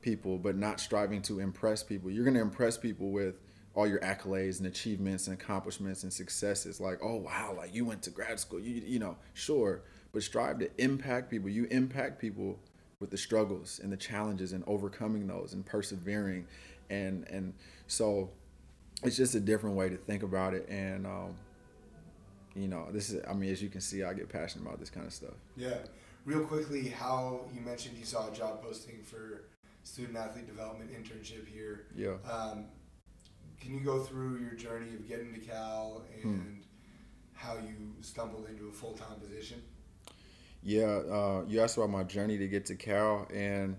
people, but not striving to impress people. You're going to impress people with all your accolades and achievements and accomplishments and successes. Like, oh wow, like you went to grad school. You you know, sure but strive to impact people. You impact people with the struggles and the challenges and overcoming those and persevering and and so it's just a different way to think about it. And um, you know this is i mean as you can see i get passionate about this kind of stuff. Yeah. Real quickly how you mentioned you saw a job posting for student athlete development internship here. Yeah. Um, can you go through your journey of getting to cal hmm. and hmm. how you stumbled into a full-time position? Yeah, uh, you asked about my journey to get to Cal, and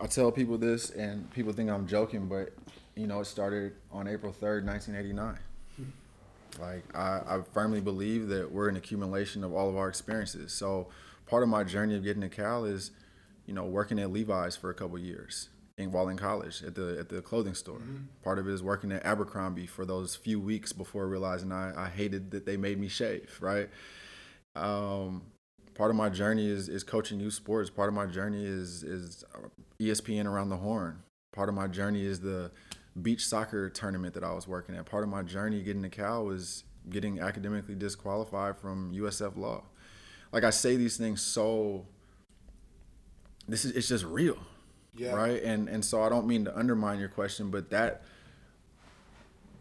I tell people this, and people think I'm joking, but you know, it started on April 3rd, 1989. Like, I, I firmly believe that we're an accumulation of all of our experiences. So, part of my journey of getting to Cal is, you know, working at Levi's for a couple years in, while in college at the at the clothing store. Mm-hmm. Part of it is working at Abercrombie for those few weeks before realizing I, I hated that they made me shave, right? Um, part of my journey is is coaching youth sports. Part of my journey is is ESPN around the horn. Part of my journey is the beach soccer tournament that I was working at. Part of my journey getting to Cal was getting academically disqualified from USF law. Like I say these things so this is it's just real. Yeah. Right? And and so I don't mean to undermine your question, but that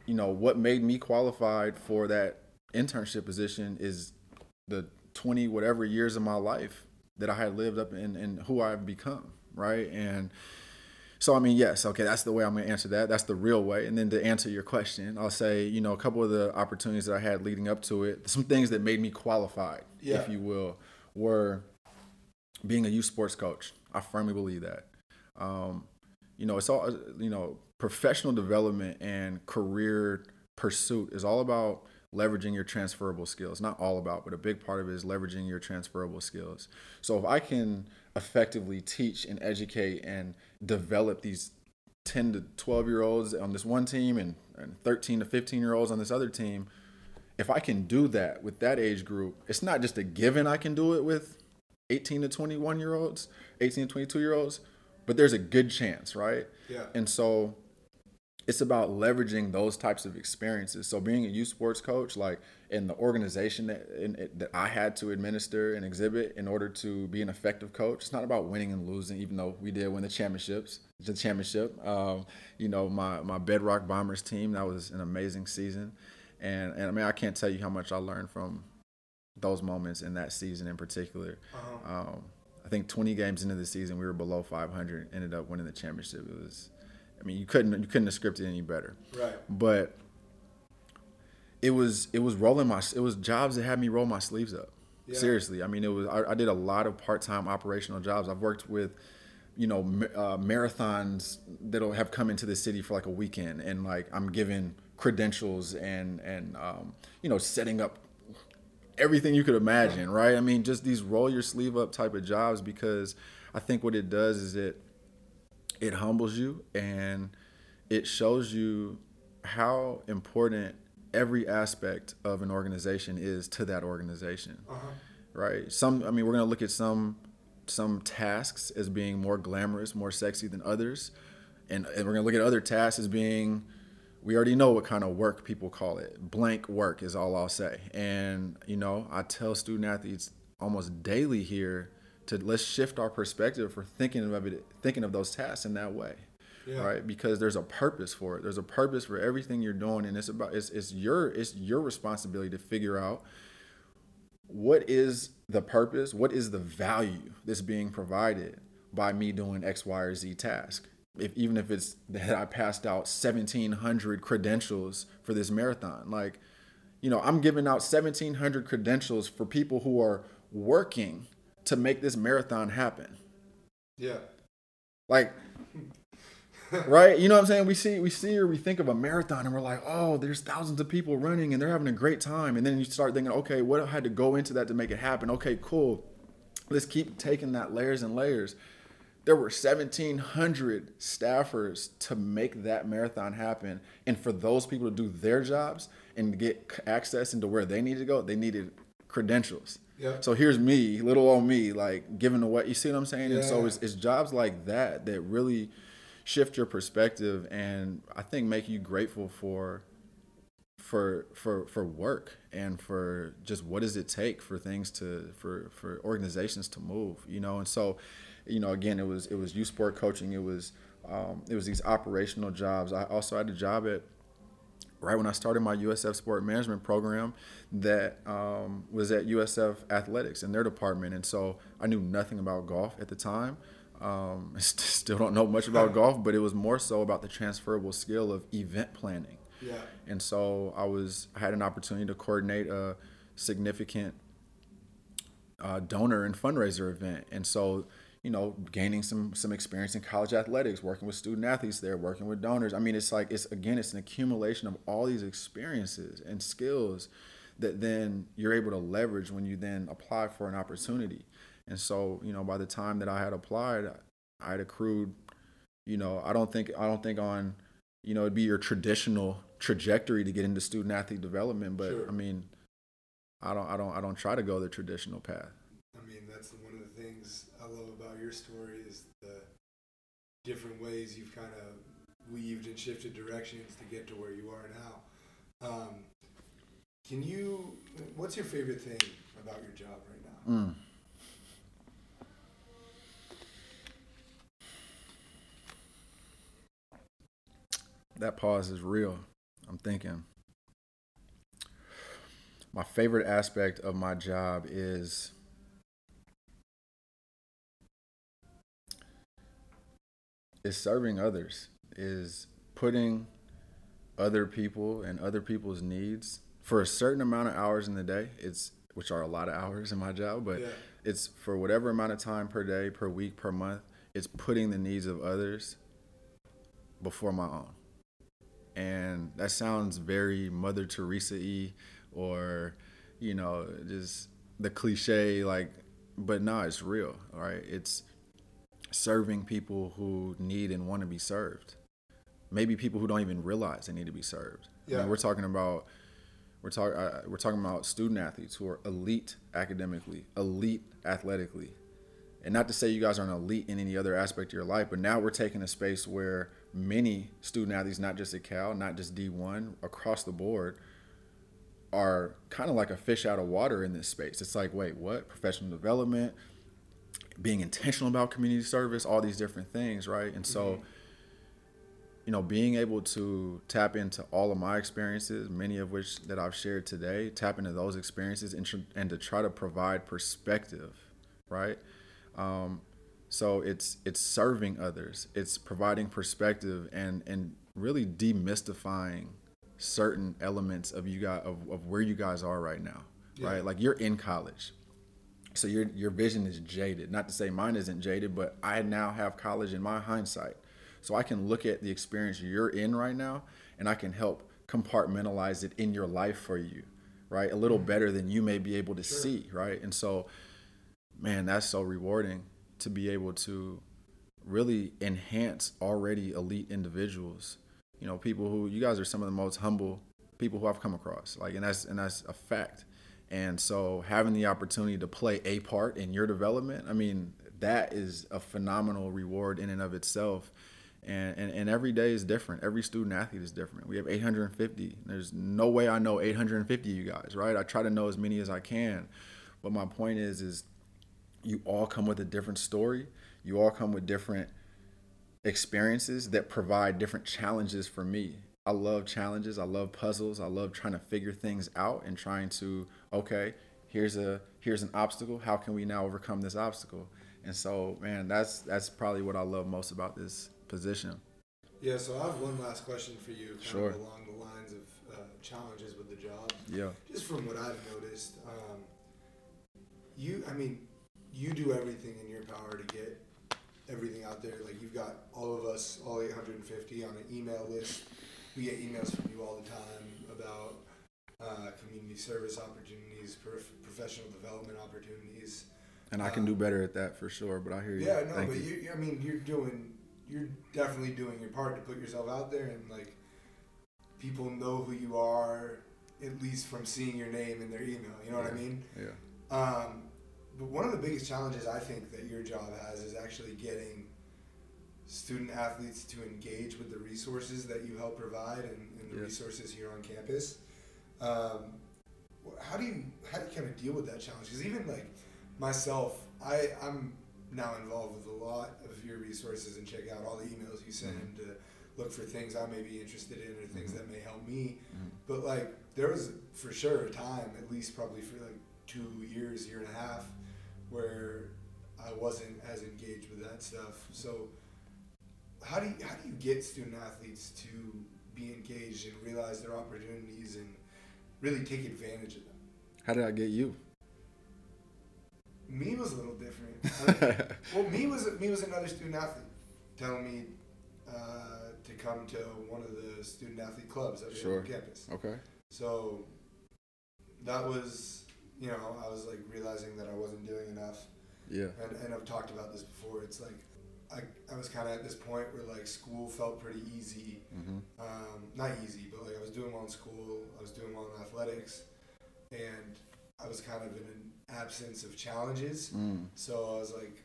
you know, what made me qualified for that internship position is the 20 whatever years of my life that I had lived up in and who I've become, right? And so I mean, yes, okay, that's the way I'm gonna answer that. That's the real way. And then to answer your question, I'll say, you know, a couple of the opportunities that I had leading up to it, some things that made me qualified, yeah. if you will, were being a youth sports coach. I firmly believe that. Um, you know, it's all you know, professional development and career pursuit is all about leveraging your transferable skills. Not all about, but a big part of it is leveraging your transferable skills. So if I can effectively teach and educate and develop these 10 to 12 year olds on this one team and, and 13 to 15 year olds on this other team, if I can do that with that age group, it's not just a given I can do it with 18 to 21 year olds, 18 to 22 year olds, but there's a good chance, right? Yeah. And so it's about leveraging those types of experiences. So being a youth sports coach, like in the organization that in, that I had to administer and exhibit in order to be an effective coach, it's not about winning and losing. Even though we did win the championships, the championship. Um, you know, my my Bedrock Bombers team that was an amazing season, and and I mean I can't tell you how much I learned from those moments in that season in particular. Uh-huh. Um, I think 20 games into the season, we were below 500, ended up winning the championship. It was I mean, you couldn't you couldn't have scripted any better. Right. But it was it was rolling my it was jobs that had me roll my sleeves up. Yeah. Seriously, I mean, it was I, I did a lot of part time operational jobs. I've worked with you know uh, marathons that'll have come into the city for like a weekend, and like I'm given credentials and and um, you know setting up everything you could imagine, right? I mean, just these roll your sleeve up type of jobs because I think what it does is it it humbles you and it shows you how important every aspect of an organization is to that organization uh-huh. right? Some i mean we're going to look at some some tasks as being more glamorous more sexy than others and, and we're going to look at other tasks as being we already know what kind of work people call it. Blank work is all i'll say. And you know i tell student athletes almost daily here to let's shift our perspective for thinking of it, thinking of those tasks in that way. Yeah. right because there's a purpose for it there's a purpose for everything you're doing and it's about it's, it's your it's your responsibility to figure out what is the purpose what is the value that's being provided by me doing x y or z task if even if it's that i passed out 1700 credentials for this marathon like you know i'm giving out 1700 credentials for people who are working to make this marathon happen. Yeah. Like right? You know what I'm saying? We see we see or we think of a marathon and we're like, oh, there's thousands of people running and they're having a great time. And then you start thinking, okay, what had to go into that to make it happen? Okay, cool. Let's keep taking that layers and layers. There were 1,700 staffers to make that marathon happen. And for those people to do their jobs and get access into where they need to go, they needed credentials. Yeah. So here's me, little old me, like giving away. You see what I'm saying? And so it's, it's jobs like that that really shift your perspective and I think make you grateful for for for for work and for just what does it take for things to for for organizations to move you know and so you know again it was it was youth sport coaching it was um, it was these operational jobs i also had a job at right when I started my USF sport management program that um, was at USF athletics in their department. And so I knew nothing about golf at the time. Um, [laughs] still don't know much about [laughs] golf, but it was more so about the transferable skill of event planning. Yeah. And so I was I had an opportunity to coordinate a significant uh, donor and fundraiser event. And so, you know, gaining some some experience in college athletics, working with student athletes there, working with donors. I mean, it's like it's again, it's an accumulation of all these experiences and skills that then you're able to leverage when you then apply for an opportunity. And so, you know, by the time that I had applied, I had accrued, you know, I don't think I don't think on, you know, it'd be your traditional trajectory to get into student athlete development, but Sure. I mean, I don't I don't I don't try to go the traditional path. I mean, that's one of the things I love about your story is the different ways you've kind of weaved and shifted directions to get to where you are now. Um, can you? What's your favorite thing about your job right now? Mm. That pause is real. I'm thinking. My favorite aspect of my job is is serving others, is putting other people and other people's needs for a certain amount of hours in the day. It's which are a lot of hours in my job, but Yeah. it's for whatever amount of time per day, per week, per month. It's putting the needs of others before my own. And that sounds very Mother Teresa y or, you know, just the cliche, like, but no, it's real, all right? It's serving people who need and want to be served. Maybe people who don't even realize they need to be served. I Yeah. mean, we're talking about we're talking uh, we're talking about student athletes who are elite academically, elite athletically. And not to say you guys aren't elite in any other aspect of your life, but now we're taking a space where many student athletes, not just at Cal, not just D1, across the board, are kind of like a fish out of water in this space. It's like, wait, what? Professional development, being intentional about community service, all these different things, right? And so, you know, being able to tap into all of my experiences, many of which that I've shared today, tap into those experiences and, tr- and to try to provide perspective, right? Um, so it's it's serving others, it's providing perspective and and really demystifying certain elements of you guys of, of where you guys are right now, Yeah. right? Like you're in college, so your your vision is jaded. Not to say mine isn't jaded, but I now have college in my hindsight, so I can look at the experience you're in right now, and I can help compartmentalize it in your life for you, right? A little mm-hmm. better than you may be able to Sure. see, right? And so, man, that's so rewarding to be able to really enhance already elite individuals. You know, people who you guys are some of the most humble people who I've come across. Like, and that's and that's a fact. And so, having the opportunity to play a part in your development, I mean, that is a phenomenal reward in and of itself. And, and, and every day is different. Every student athlete is different. We have 850. There's no way I know 850 of you guys, right? I try to know as many as I can. But my point is, is you all come with a different story. You all come with different experiences that provide different challenges for me. I love challenges. I love puzzles. I love trying to figure things out and trying to okay, here's a here's an obstacle. How can we now overcome this obstacle? And so, man, that's that's probably what I love most about this position. Yeah. So I have one last question for you, kind Sure. of along the lines of uh, challenges with the job. Yeah. just from what I've noticed, um, you, I mean, you do everything in your power to get everything out there. Like you've got all of us, all 850, on an email list. We get emails from you all the time about uh, community service opportunities, prof- professional development opportunities. And I can do better at that for sure. But I hear you. Yeah, no, Thank but you. you. I mean, you're doing, you're definitely doing your part to put yourself out there, and like, people know who you are at least from seeing your name in their email. You know what I mean? Yeah. Um, but one of the biggest challenges I think that your job has is actually getting student athletes to engage with the resources that you help provide and, and the Yes. resources here on campus. Um, how do you how do you kind of deal with that challenge? Because even like myself, I I'm now involved with a lot of your resources and check out all the emails you send to look for things I may be interested in or things Mhm. that may help me. Mhm. But like there was for sure a time, at least probably for like two years, year and a half, where I wasn't as engaged with that stuff. So how do you how do you get student athletes to be engaged and realize their opportunities and really take advantage of them? How did I get you? Me was a little different. [laughs] Well, me was me was another student athlete telling me uh, to come to one of the student athlete clubs we Sure. on campus. okay. So that was, you know, I was like realizing that I wasn't doing enough. Yeah. And, and I've talked about this before. It's like I, I was kind of at this point where like school felt pretty easy. Mm-hmm. Um, not easy, but like I was doing well in school. I was doing well in athletics. And I was kind of in an absence of challenges. Mm. So I was like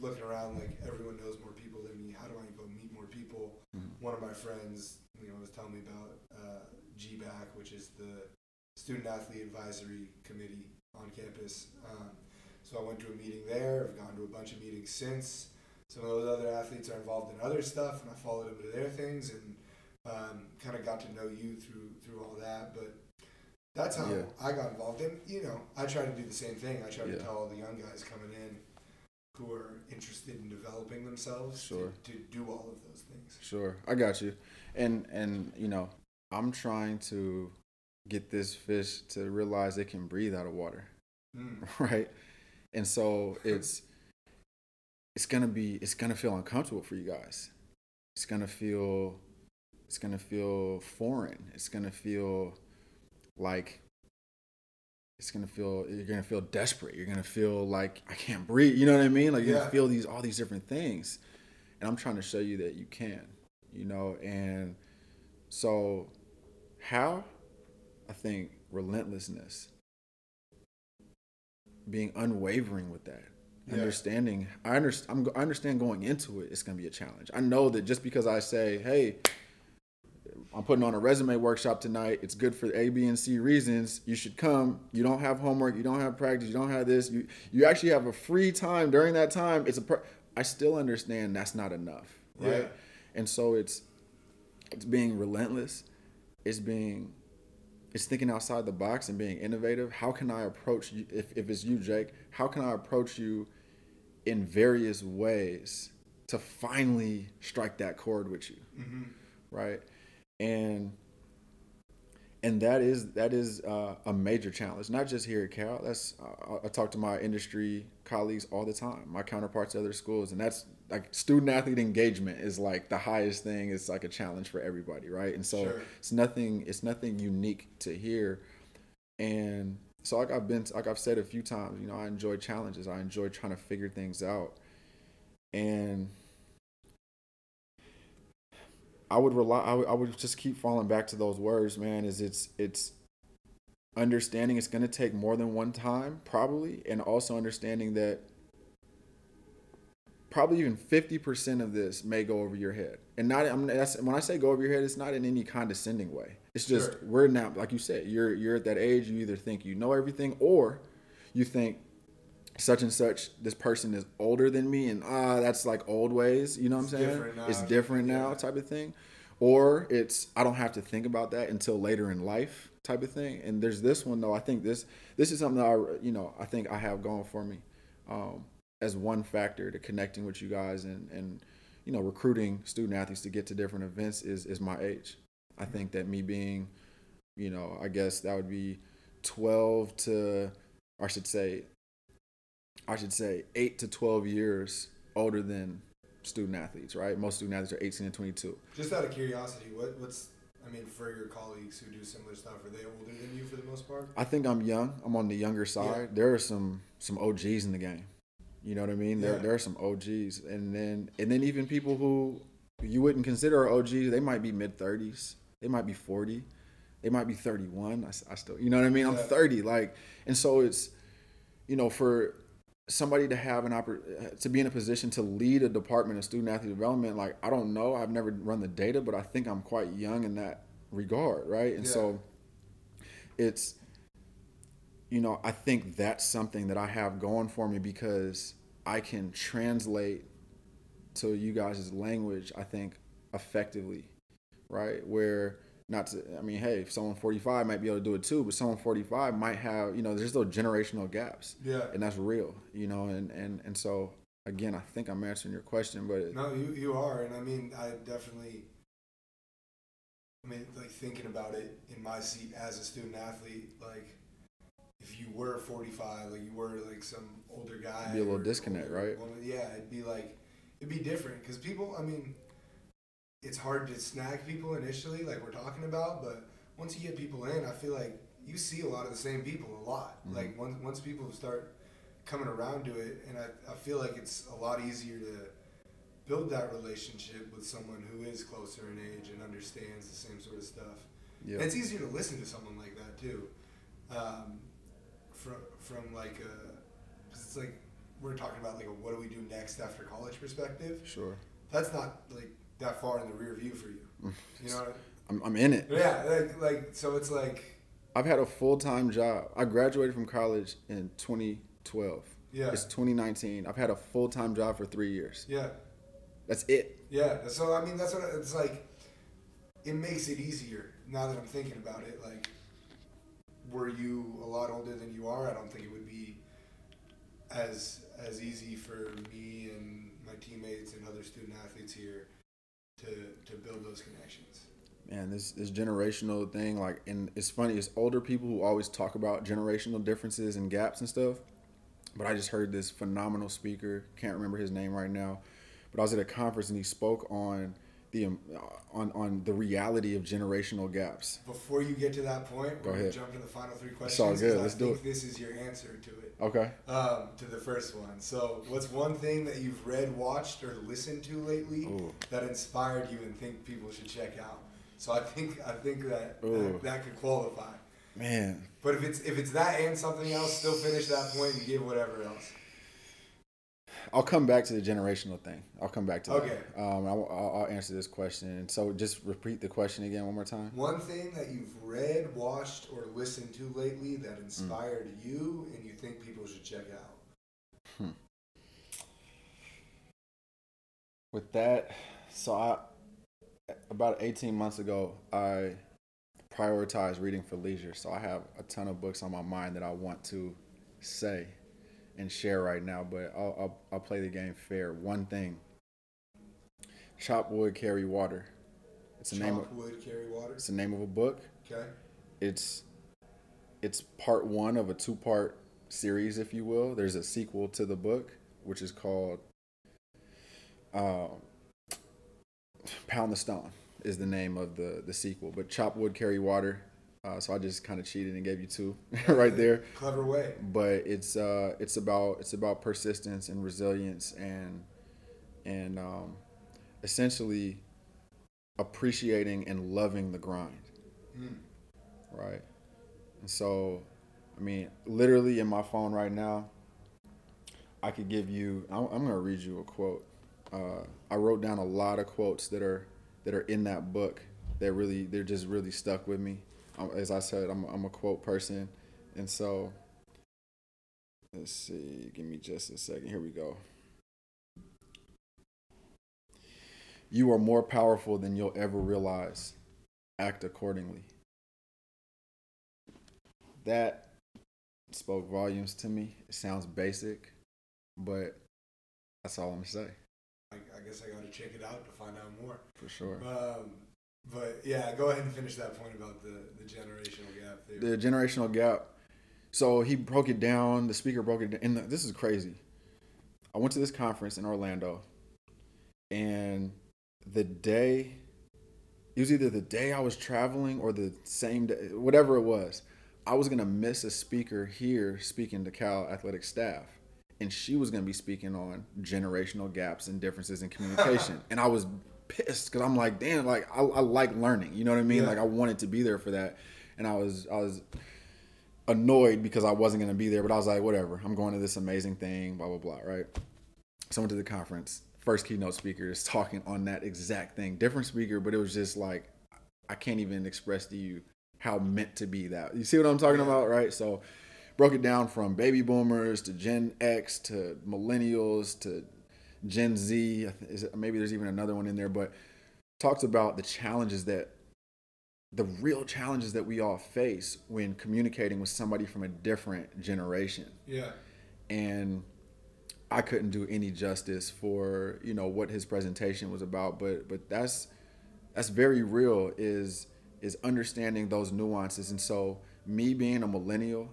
looking around like everyone knows more people than me. How do I go meet more people? Mm. one of my friends, you know, was telling me about uh, GBAC, which is the Student Athlete Advisory Committee on campus. Um, so I went to a meeting there. I've gone to a bunch of meetings since. Some of those other athletes are involved in other stuff, and I followed them to their things and um, kind of got to know you through through all that. But that's how Yeah. I got involved. And you know, I try to do the same thing. I try Yeah. to tell all the young guys coming in who are interested in developing themselves Sure. to, to do all of those things. Sure, I got you. And and you know, I'm trying to get this fish to realize it can breathe out of water, Mm. [laughs] right? And so it's it's gonna be it's gonna feel uncomfortable for you guys. It's gonna feel it's gonna feel foreign. It's gonna feel like it's gonna feel you're gonna feel desperate. You're gonna feel like I can't breathe. You know what I mean? Like you're Yeah. gonna feel these all these different things. And I'm trying to show you that you can, you know, and so how I think relentlessness, being unwavering with that, Yeah. understanding. I understand. I'm, I understand going into it. It's gonna be a challenge. I know that just because I say, "Hey, I'm putting on a resume workshop tonight. It's good for A, B, and C reasons. You should come. You don't have homework. You don't have practice. You don't have this. You you actually have a free time during that time. It's a. Per- I still understand that's not enough, right? Yeah. And so it's it's being relentless. It's being it's thinking outside the box and being innovative. How can I approach you if, if it's you, Jake? How can I approach you in various ways to finally strike that chord with you? hmm right? And and that is that is uh, a major challenge not just here at cal. That's uh, i talk to my industry colleagues all the time my counterparts at other schools and that's like student athlete engagement is like the highest thing. It's like a challenge for everybody right? And so Sure. it's nothing it's nothing unique to here. And so like i've been like i've said a few times you know i enjoy challenges i enjoy trying to figure things out and I would rely. I would, I would just keep falling back to those words, man. Is it's it's understanding it's going to take more than one time, probably, and also understanding that probably even fifty percent of this may go over your head, and not. I'm, that's, when I say go over your head, it's not in any condescending way. It's just Sure. we're now, like you said, you're you're at that age. You either think you know everything, or you think such and such this person is older than me and ah that's like old ways you know what It's i'm saying different it's different now Yeah. type of thing or it's i don't have to think about that until later in life type of thing and there's this one though i think this this is something that i you know i think i have going for me um, as one factor to connecting with you guys and and you know recruiting student athletes to get to different events is is my age i think that me being you know i guess that would be 12 to i should say I should say eight to twelve years older than student athletes, right? Most student athletes are 18 and 22. Just out of curiosity, what, what's I mean, for your colleagues who do similar stuff, are they older than you for the most part? I think I'm young. I'm on the younger side. Yeah. There are some some OGs in the game. You know what I mean? Yeah. There there are some OGs, and then and then even people who you wouldn't consider OGs, they might be mid 30s. They might be 40. They might be 31. I, I still, you know what I mean? I'm 30. Like, and so it's, you know, for somebody to have an oppor- to be in a position to lead a department of student athlete development like i don't know i've never run the data but i think i'm quite young in that regard right and yeah. so it's you know i think that's something that i have going for me because i can translate to you guys' language i think effectively right? Where not to i mean hey someone 45 might be able to do it too but someone 45 might have you know there's those generational gaps. Yeah. And that's real you know and and and so again i think i'm answering your question but no you you are and i mean i definitely i mean like thinking about it in my seat as a student athlete like if you were 45 like you were like some older guy be a little disconnect right? woman, yeah it'd be like it'd be different because people i mean it's hard to snag people initially, like we're talking about, but once you get people in, I feel like you see a lot of the same people a lot. Mm-hmm. Like once once people start coming around to it, and I, I feel like it's a lot easier to build that relationship with someone who is closer in age and understands the same sort of stuff. Yeah. It's easier to listen to someone like that too. Um, from from like a, it's like we're talking about like a what do we do next after college perspective. Sure. That's not like that far in the rear view for you. Mm. You know, I I'm, I'm in it. Yeah, like, like so it's like. I've had a full time job. I graduated from college in 2012. Yeah. It's 2019. I've had a full time job for three years. Yeah. That's it. Yeah. So I mean, that's what it's like. It makes it easier now that I'm thinking about it. Like, were you a lot older than you are? I don't think it would be as as easy for me and my teammates and other student athletes here to to build those connections. Man, this this generational thing, like, and it's funny. It's older people who always talk about generational differences and gaps and stuff. But I just heard this phenomenal speaker. Can't remember his name right now, but I was at a conference and he spoke on the um, on on the reality of generational gaps. Before you get to that point, we're Go ahead. jump to the final three questions. It's all good. Let's do it. This is your answer to it. Okay. Um, to the first one. So, what's one thing that you've read, watched, or listened to lately Ooh. that inspired you and think people should check out? So I think I think that that, that could qualify. Man. But if it's if it's that and something else, still finish that point and give whatever else. I'll come back to the generational thing. I'll come back to okay. that. Um, I'll, I'll, answer this question. So just repeat the question again one more time. One thing that you've read, watched, or listened to lately that inspired mm. you and you think people should check out. Hmm. With that, so I about 18 months ago, I prioritized reading for leisure. So I have a ton of books on my mind that I want to say and share right now, but I'll, I'll, I'll play the game fair. One thing Chop Wood, Carry Water. It's the Chop name of Wood, Carry Water. It's the name of a book. Okay. It's it's part one of a two part series, if you will. There's a sequel to the book, which is called uh, Pound the Stone is the name of the the sequel. But Chop Wood, Carry Water uh, so I just kind of cheated and gave you two [laughs] right there. Clever way. But it's uh, it's about it's about persistence and resilience and and um, essentially appreciating and loving the grind. Mm. Right. And so, I mean, literally in my phone right now, I could give you. I'm, I'm gonna read you a quote. Uh, I wrote down a lot of quotes that are that are in that book that really they're just really stuck with me as I said, I'm, I'm a quote person. And so, let's see, give me just a second. Here we go. You are more powerful than you'll ever realize. Act accordingly. That spoke volumes to me. It sounds basic, but that's all I'm gonna say. I, I guess I got to check it out to find out more. For sure. Um, but yeah, go ahead and finish that point about the, the generational gap. The generational gap. So he broke it down. The speaker broke it down. And this is crazy. I went to this conference in Orlando, And the day, it was either the day I was traveling or the same day, whatever it was, I was gonna miss a speaker here speaking to Cal athletic staff. And she was gonna be speaking on generational gaps and differences in communication. [laughs] and I was pissed because I'm like, damn, like I, I, like learning. You know what I mean? Yeah. Like I wanted to be there for that. And I was I was annoyed because I wasn't gonna be there, but I was like, whatever, I'm going to this amazing thing, blah blah blah, right? So I went to the conference. First keynote speaker is talking on that exact thing. Different speaker, but it was just like I can't even express to you how meant to be that. You see what I'm talking about, right? So broke it down from baby boomers to Gen X to millennials to Gen Z. Maybe there's even another one in there, but talks about the challenges that the real challenges that we all face when communicating with somebody from a different generation. Yeah. And I couldn't do any justice for, you know, what his presentation was about, but but that's that's very real is is understanding those nuances. And so me being a millennial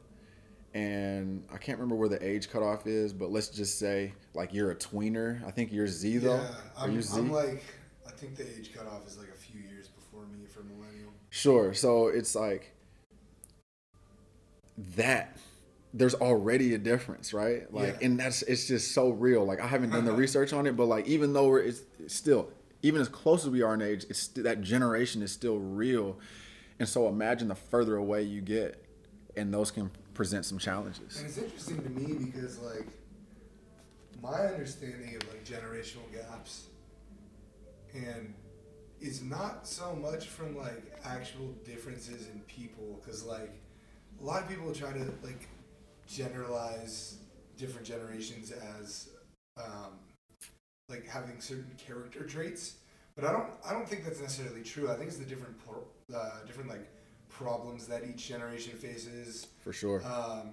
and I can't remember where the age cutoff is, but let's just say like you're a tweener. I think you're Z though. Yeah, I'm, I'm like I think the age cutoff is like a few years before me for millennial. Sure. So it's like that there's already a difference, right? Like, yeah. and that's it's just so real. Like, I haven't done the [laughs] research on it, but like, even though we're it's, it's still even as close as we are in age, it's that generation is still real, and so imagine the further away you get, and those can present some challenges. And it's interesting to me because like my understanding of like generational gaps and is not so much from like actual differences in people because like a lot of people try to like generalize different generations as um, like having certain character traits but i don't i don't think that's necessarily true i think it's the different uh, different like problems that each generation faces for sure um,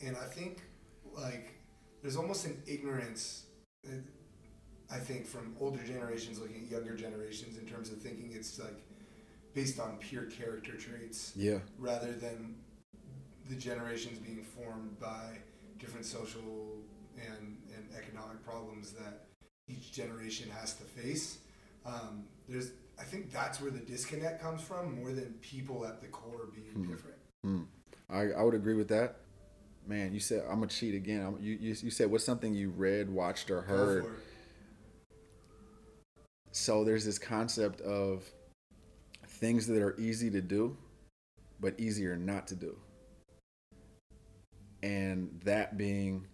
and i think like there's almost an ignorance uh, I think from older generations looking at younger generations in terms of thinking it's like based on pure character traits. Yeah. Rather than the generations being formed by different social and, and economic problems that each generation has to face. Um, there's, think that's where the disconnect comes from more than people at the core being hmm. different. Hmm. I, I would agree with that. Man, you said I'm gonna cheat again. I'm, you, you you said what's something you read, watched, or heard so there's this concept of things that are easy to do, but easier not to do. And that being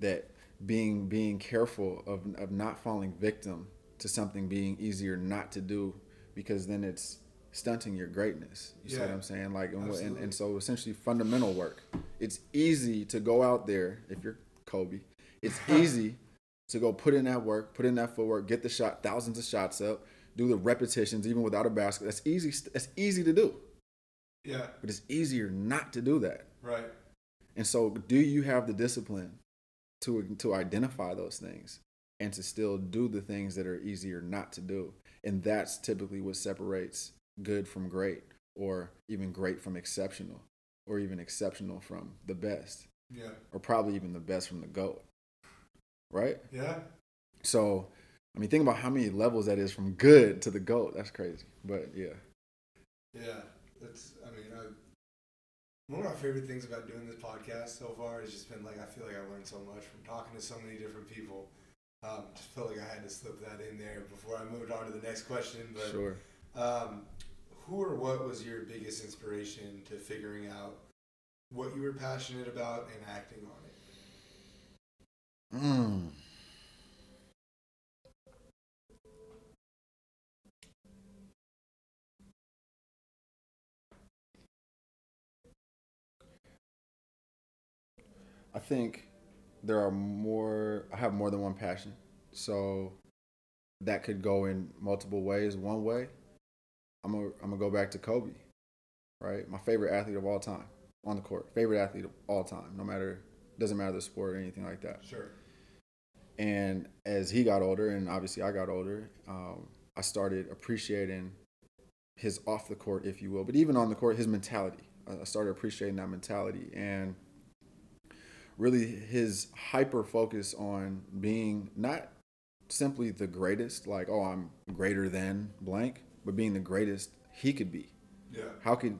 that being being careful of of not falling victim to something being easier not to do because then it's stunting your greatness. You yeah, see what I'm saying? Like and, and, and so essentially fundamental work. It's easy to go out there if you're Kobe. It's [laughs] easy to go put in that work, put in that footwork, get the shot, thousands of shots up, do the repetitions even without a basket. That's easy. That's easy to do. Yeah. But it's easier not to do that. Right. And so, do you have the discipline to to identify those things and to still do the things that are easier not to do? And that's typically what separates good from great, or even great from exceptional, or even exceptional from the best. Yeah. Or probably even the best from the goat right? Yeah. So, I mean, think about how many levels that is from good to the goat. That's crazy. But yeah. Yeah, that's. I mean, I, one of my favorite things about doing this podcast so far has just been like I feel like I learned so much from talking to so many different people. Um, just felt like I had to slip that in there before I moved on to the next question. But sure. Um, who or what was your biggest inspiration to figuring out what you were passionate about and acting on it? Mm. I think there are more, I have more than one passion. So that could go in multiple ways. One way, I'm going I'm to go back to Kobe, right? My favorite athlete of all time on the court, favorite athlete of all time, no matter doesn't matter the sport or anything like that. Sure. And as he got older, and obviously I got older, um, I started appreciating his off the court, if you will, but even on the court, his mentality. I started appreciating that mentality and really his hyper focus on being not simply the greatest, like, oh, I'm greater than blank, but being the greatest he could be. Yeah. How could,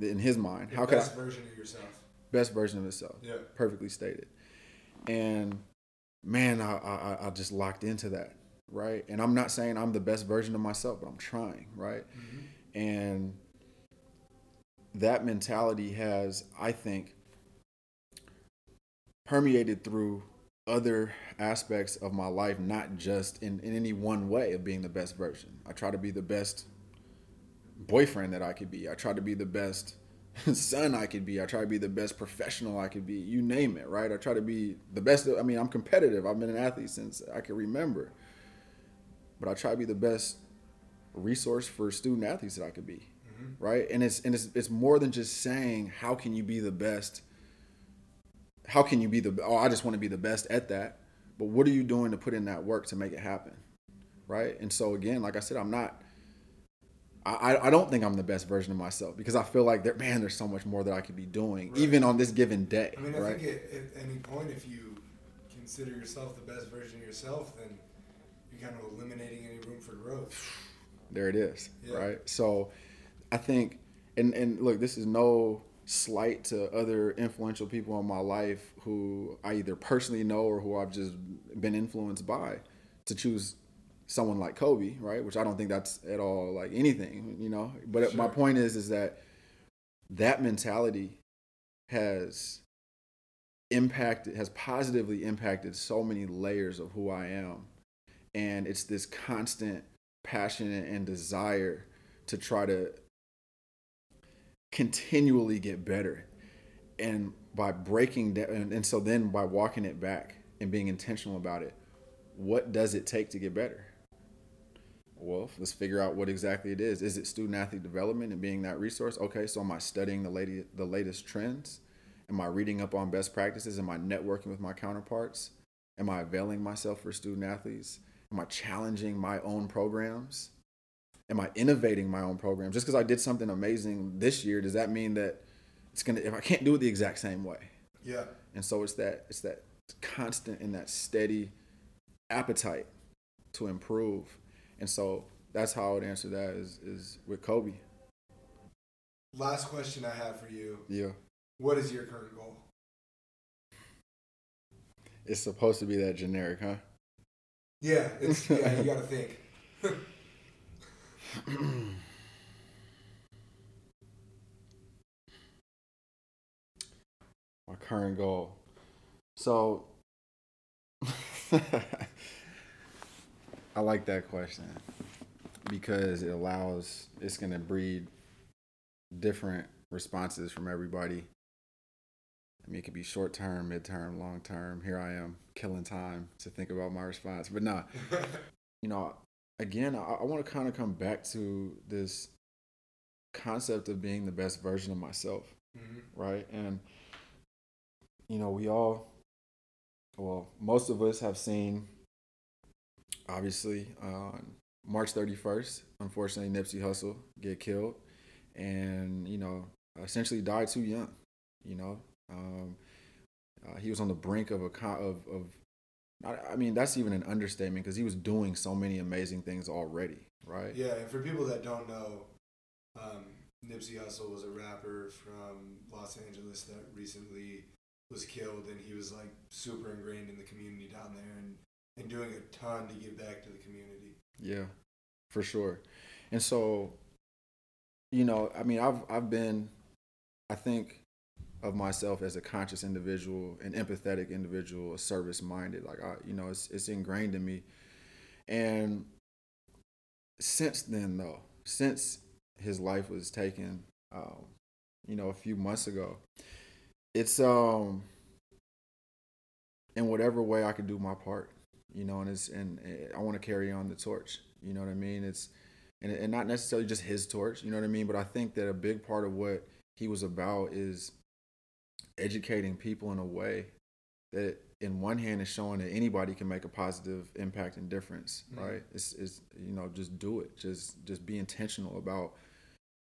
in his mind, The how could best version of yourself. best version of himself? Yeah. Perfectly stated. And man, I, I I just locked into that, right? And I'm not saying I'm the best version of myself, but I'm trying, right? Mm-hmm. And that mentality has, I think, permeated through other aspects of my life, not just in, in any one way of being the best version. I try to be the best boyfriend that I could be. I try to be the best [laughs] son I could be. I try to be the best professional I could be. You name it, right? I try to be the best. I mean, I'm competitive. I've been an athlete since I can remember. But I try to be the best resource for student athletes that I could be, mm-hmm. right? And it's and it's it's more than just saying how can you be the best. How can you be the oh I just want to be the best at that, but what are you doing to put in that work to make it happen, right? And so again, like I said, I'm not. I, I don't think I'm the best version of myself because I feel like there, man, there's so much more that I could be doing, Right. even on this given day, I mean, I right? think at, at any point, if you consider yourself the best version of yourself, then you're kind of eliminating any room for growth. there it is Yeah. right so i think and and look this is no slight to other influential people in my life who i either personally know or who i've just been influenced by to choose someone like kobe right? Which i don't think that's at all like anything you know? But my point is is that that mentality has impacted has positively impacted so many layers of who i am. And it's this constant passion and desire to try to continually get better and by breaking down and, and so then by walking it back and being intentional about it what does it take to get better? Well let's figure out what exactly it is. Is it student athlete development and being that resource? Okay so am i studying the lady the latest trends? Am i reading up on best practices? Am i networking with my counterparts? Am i availing myself for student athletes? Am i challenging my own programs am i innovating my own program? just because i did something amazing this year does that mean that it's gonna if i can't do it the exact same way Yeah. and so it's that it's that constant and that steady appetite to improve and so that's how i would answer that is is with kobe Last question I have for you: yeah What is your current goal? it's supposed to be that generic huh Yeah, it's yeah. You got to think. [laughs] [clears throat] my current goal. So [laughs] I like that question because it allows it's going to breed different responses from everybody. I mean, it could be short term, mid term, long term. Here I am killing time to think about my response. But nah, [laughs] you know, again, I, I want to kind of come back to this concept of being the best version of myself Mhm. right? And you know, we all, well, most of us have seen, obviously, on March 31st, unfortunately, Nipsey Hussle get killed, and you know, essentially died too young. You know, um, uh, he was on the brink of a co- of of. I I mean, that's even an understatement because he was doing so many amazing things already, right? Yeah, and for people that don't know, um, Nipsey Hussle was a rapper from Los Angeles that recently was killed, and he was like super ingrained in the community down there and, and doing a ton to give back to the community. Yeah, for sure. And so, you know, I mean, I've I've been, I think, of myself as a conscious individual, an empathetic individual, a service minded. Like I, you know, it's it's ingrained in me. And since then, though, since his life was taken, um, you know, a few months ago, it's um, in whatever way I can do my part you know, and it's and I want to carry on the torch. You know what I mean? It's and and not necessarily just his torch. You know what I mean? But I think that a big part of what he was about is educating people in a way that, in one hand, is showing that anybody can make a positive impact and difference. Mhm. Right? It's it's you know just do it. Just just be intentional about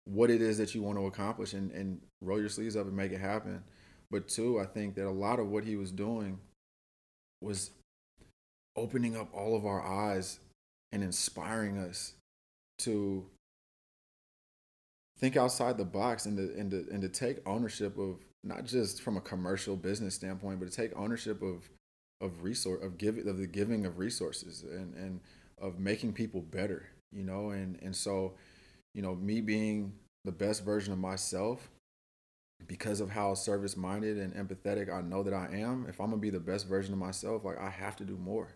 what it is that you want to accomplish and and roll your sleeves up and make it happen. But two, I think that a lot of what he was doing was opening up all of our eyes and inspiring us to think outside the box and to and to and to take ownership of not just from a commercial business standpoint, but to take ownership of of resource of giving of the giving of resources and and of making people better, you know, and and so, you know, me being the best version of myself because of how service minded and empathetic I know that I am, if I'm gonna be the best version of myself, like I have to do more.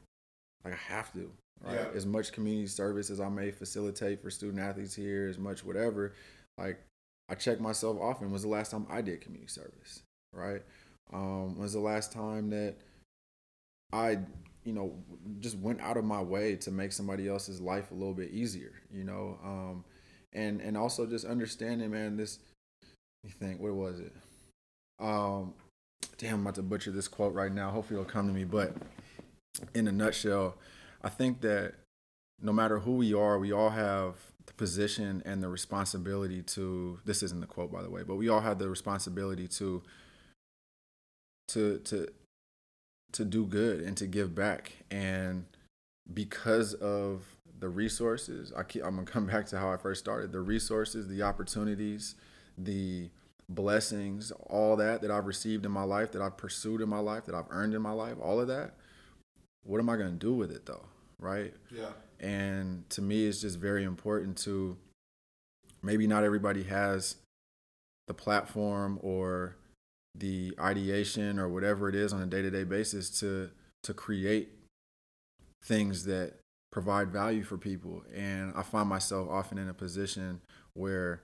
Like I have to. Right. Yeah. As much community service as I may facilitate for student athletes here, as much whatever, like I check myself often. Was the last time I did community service? Right. Um, was the last time that I, you know, just went out of my way to make somebody else's life a little bit easier, you know? Um, and and also just understanding, man, this you think what was it? Um, damn, I'm about to butcher this quote right now. Hopefully it'll come to me. But in a nutshell, I think that no matter who we are, we all have the position and the responsibility to. This isn't the quote, by the way, but we all have the responsibility to to to to do good and to give back. And because of the resources, I keep, I'm gonna come back to how I first started. The resources, the opportunities, the blessings, all that that I've received in my life, that I've pursued in my life, that I've earned in my life, all of that. What am I gonna do with it though? Right? Yeah. And to me, it's just very important to maybe not everybody has the platform or the ideation or whatever it is on a day-to-day basis to to create things that provide value for people. And i find myself often in a position where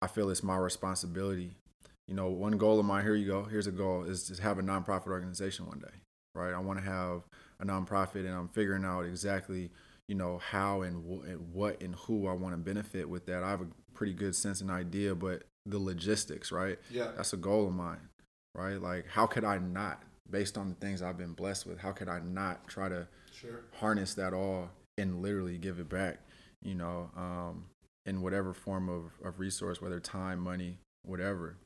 i feel it's my responsibility. You know one goal of mine here you go here's a goal is to have a nonprofit organization one day right? I want to have a nonprofit and i'm figuring out exactly you know how and, w- and what and who i want to benefit with that i have a pretty good sense and idea but the logistics, right? Yeah. That's a goal of mine, right? Like, how could I not, based on the things I've been blessed with, how could I not try to sure. harness that all and literally give it back, you know, um, in whatever form of, of resource, whether time, money, whatever.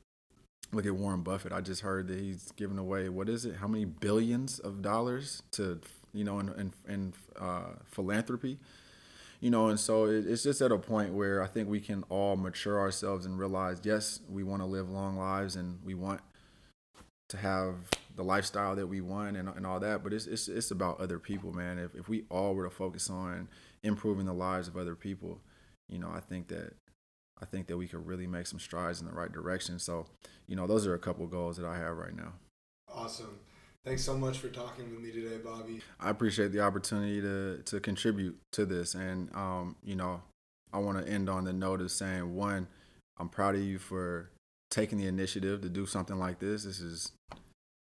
Look at Warren Buffett. I just heard that he's giving away, what is it? How many billions of dollars to, you know, in, in, in uh, philanthropy? you know, and so it, it's just at a point where I think we can all mature ourselves and realize, yes, we want to live long lives and we want to have the lifestyle that we want and, and all that, but it's, it's, it's about other people, man. If, if we all were to focus on improving the lives of other people, you know, I think that I think that we could really make some strides in the right direction. So, you know, those are a couple goals that I have right now. Awesome. Thanks so much for talking with me today, Bobby. I appreciate the opportunity to to contribute to this, and um, you know, I want to end on the note of saying one, I'm proud of you for taking the initiative to do something like this. This is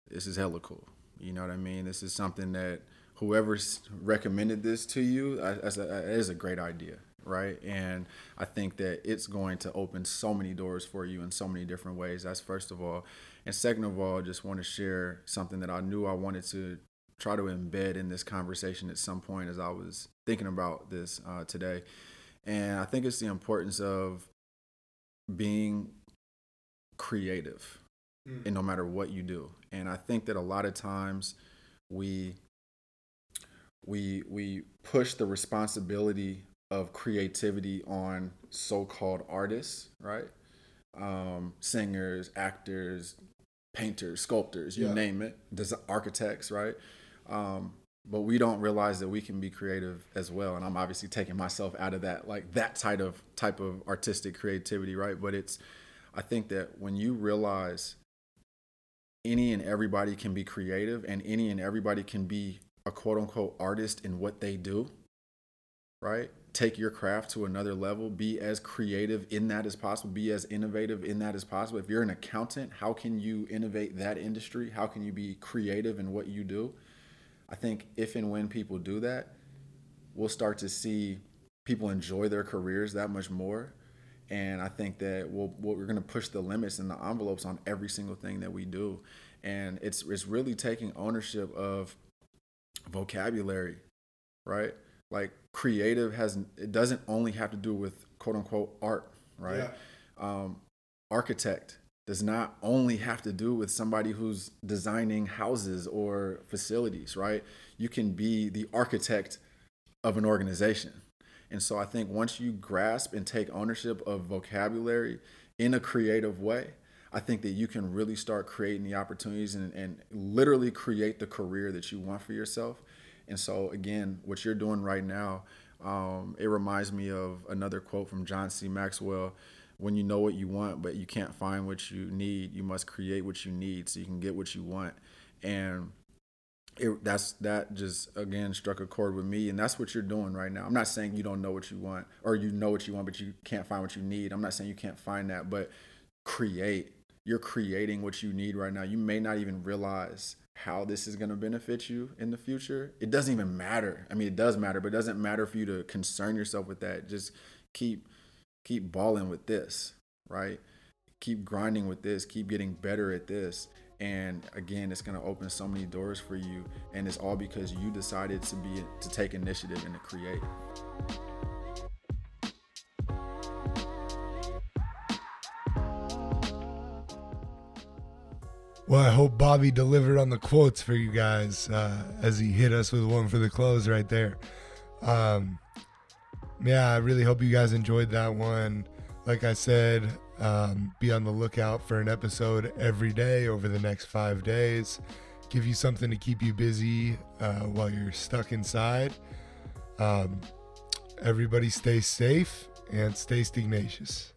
this is hella cool. You know what I mean? This is something that whoever's recommended this to you is a great idea, right? And I think that it's going to open so many doors for you in so many different ways. That's first of all. And second of all, just want to share something that I knew I wanted to try to embed in this conversation at some point as I was thinking about this uh, today. And I think it's the importance of being creative mm. and no matter what you do. And I think that a lot of times we we we push the responsibility of creativity on so-called artists, right? Um, singers, actors, painters, sculptors, you yeah. name it, Des- architects, right? Um, but we don't realize that we can be creative as well. And I'm obviously taking myself out of that, like that type of type of artistic creativity, right? But it's, I think that when you realize any and everybody can be creative, and any and everybody can be a quote unquote artist in what they do, right? Take your craft to another level, be as creative in that as possible, be as innovative in that as possible. If you're an accountant, how can you innovate that industry? How can you be creative in what you do? I think if and when people do that, we'll start to see people enjoy their careers that much more. And I think that we'll, we're going to push the limits and the envelopes on every single thing that we do. And it's, it's really taking ownership of vocabulary, right? like creative has it doesn't only have to do with quote unquote art, right? Yeah. Um, architect does not only have to do with somebody who's designing houses or facilities, right? You can be the architect of an organization. And so I think once you grasp and take ownership of vocabulary in a creative way, I think that you can really start creating the opportunities and, and literally create the career that you want for yourself. And so, again, what you're doing right now, um, it reminds me of another quote from John C. Maxwell when you know what you want, but you can't find what you need, you must create what you need so you can get what you want. And it, that's that just again struck a chord with me, and that's what you're doing right now. I'm not saying you don't know what you want or you know what you want, but you can't find what you need. I'm not saying you can't find that, but create. You're creating what you need right now. You may not even realize how this is going to benefit you in the future. It doesn't even matter. I mean, it does matter, but it doesn't matter for you to concern yourself with that. Just keep keep balling with this, right? Keep grinding with this, keep getting better at this. And again, it's gonna open so many doors for you. And it's all because you decided to be to take initiative and to create. Well, I hope Bobby delivered on the quotes for you guys uh, as he hit us with one for the close right there. Um, yeah, I really hope you guys enjoyed that one. Like I said, um, be on the lookout for an episode every day over the next five days. Give you something to keep you busy uh, while you're stuck inside. Um, everybody stay safe and stay stignacious.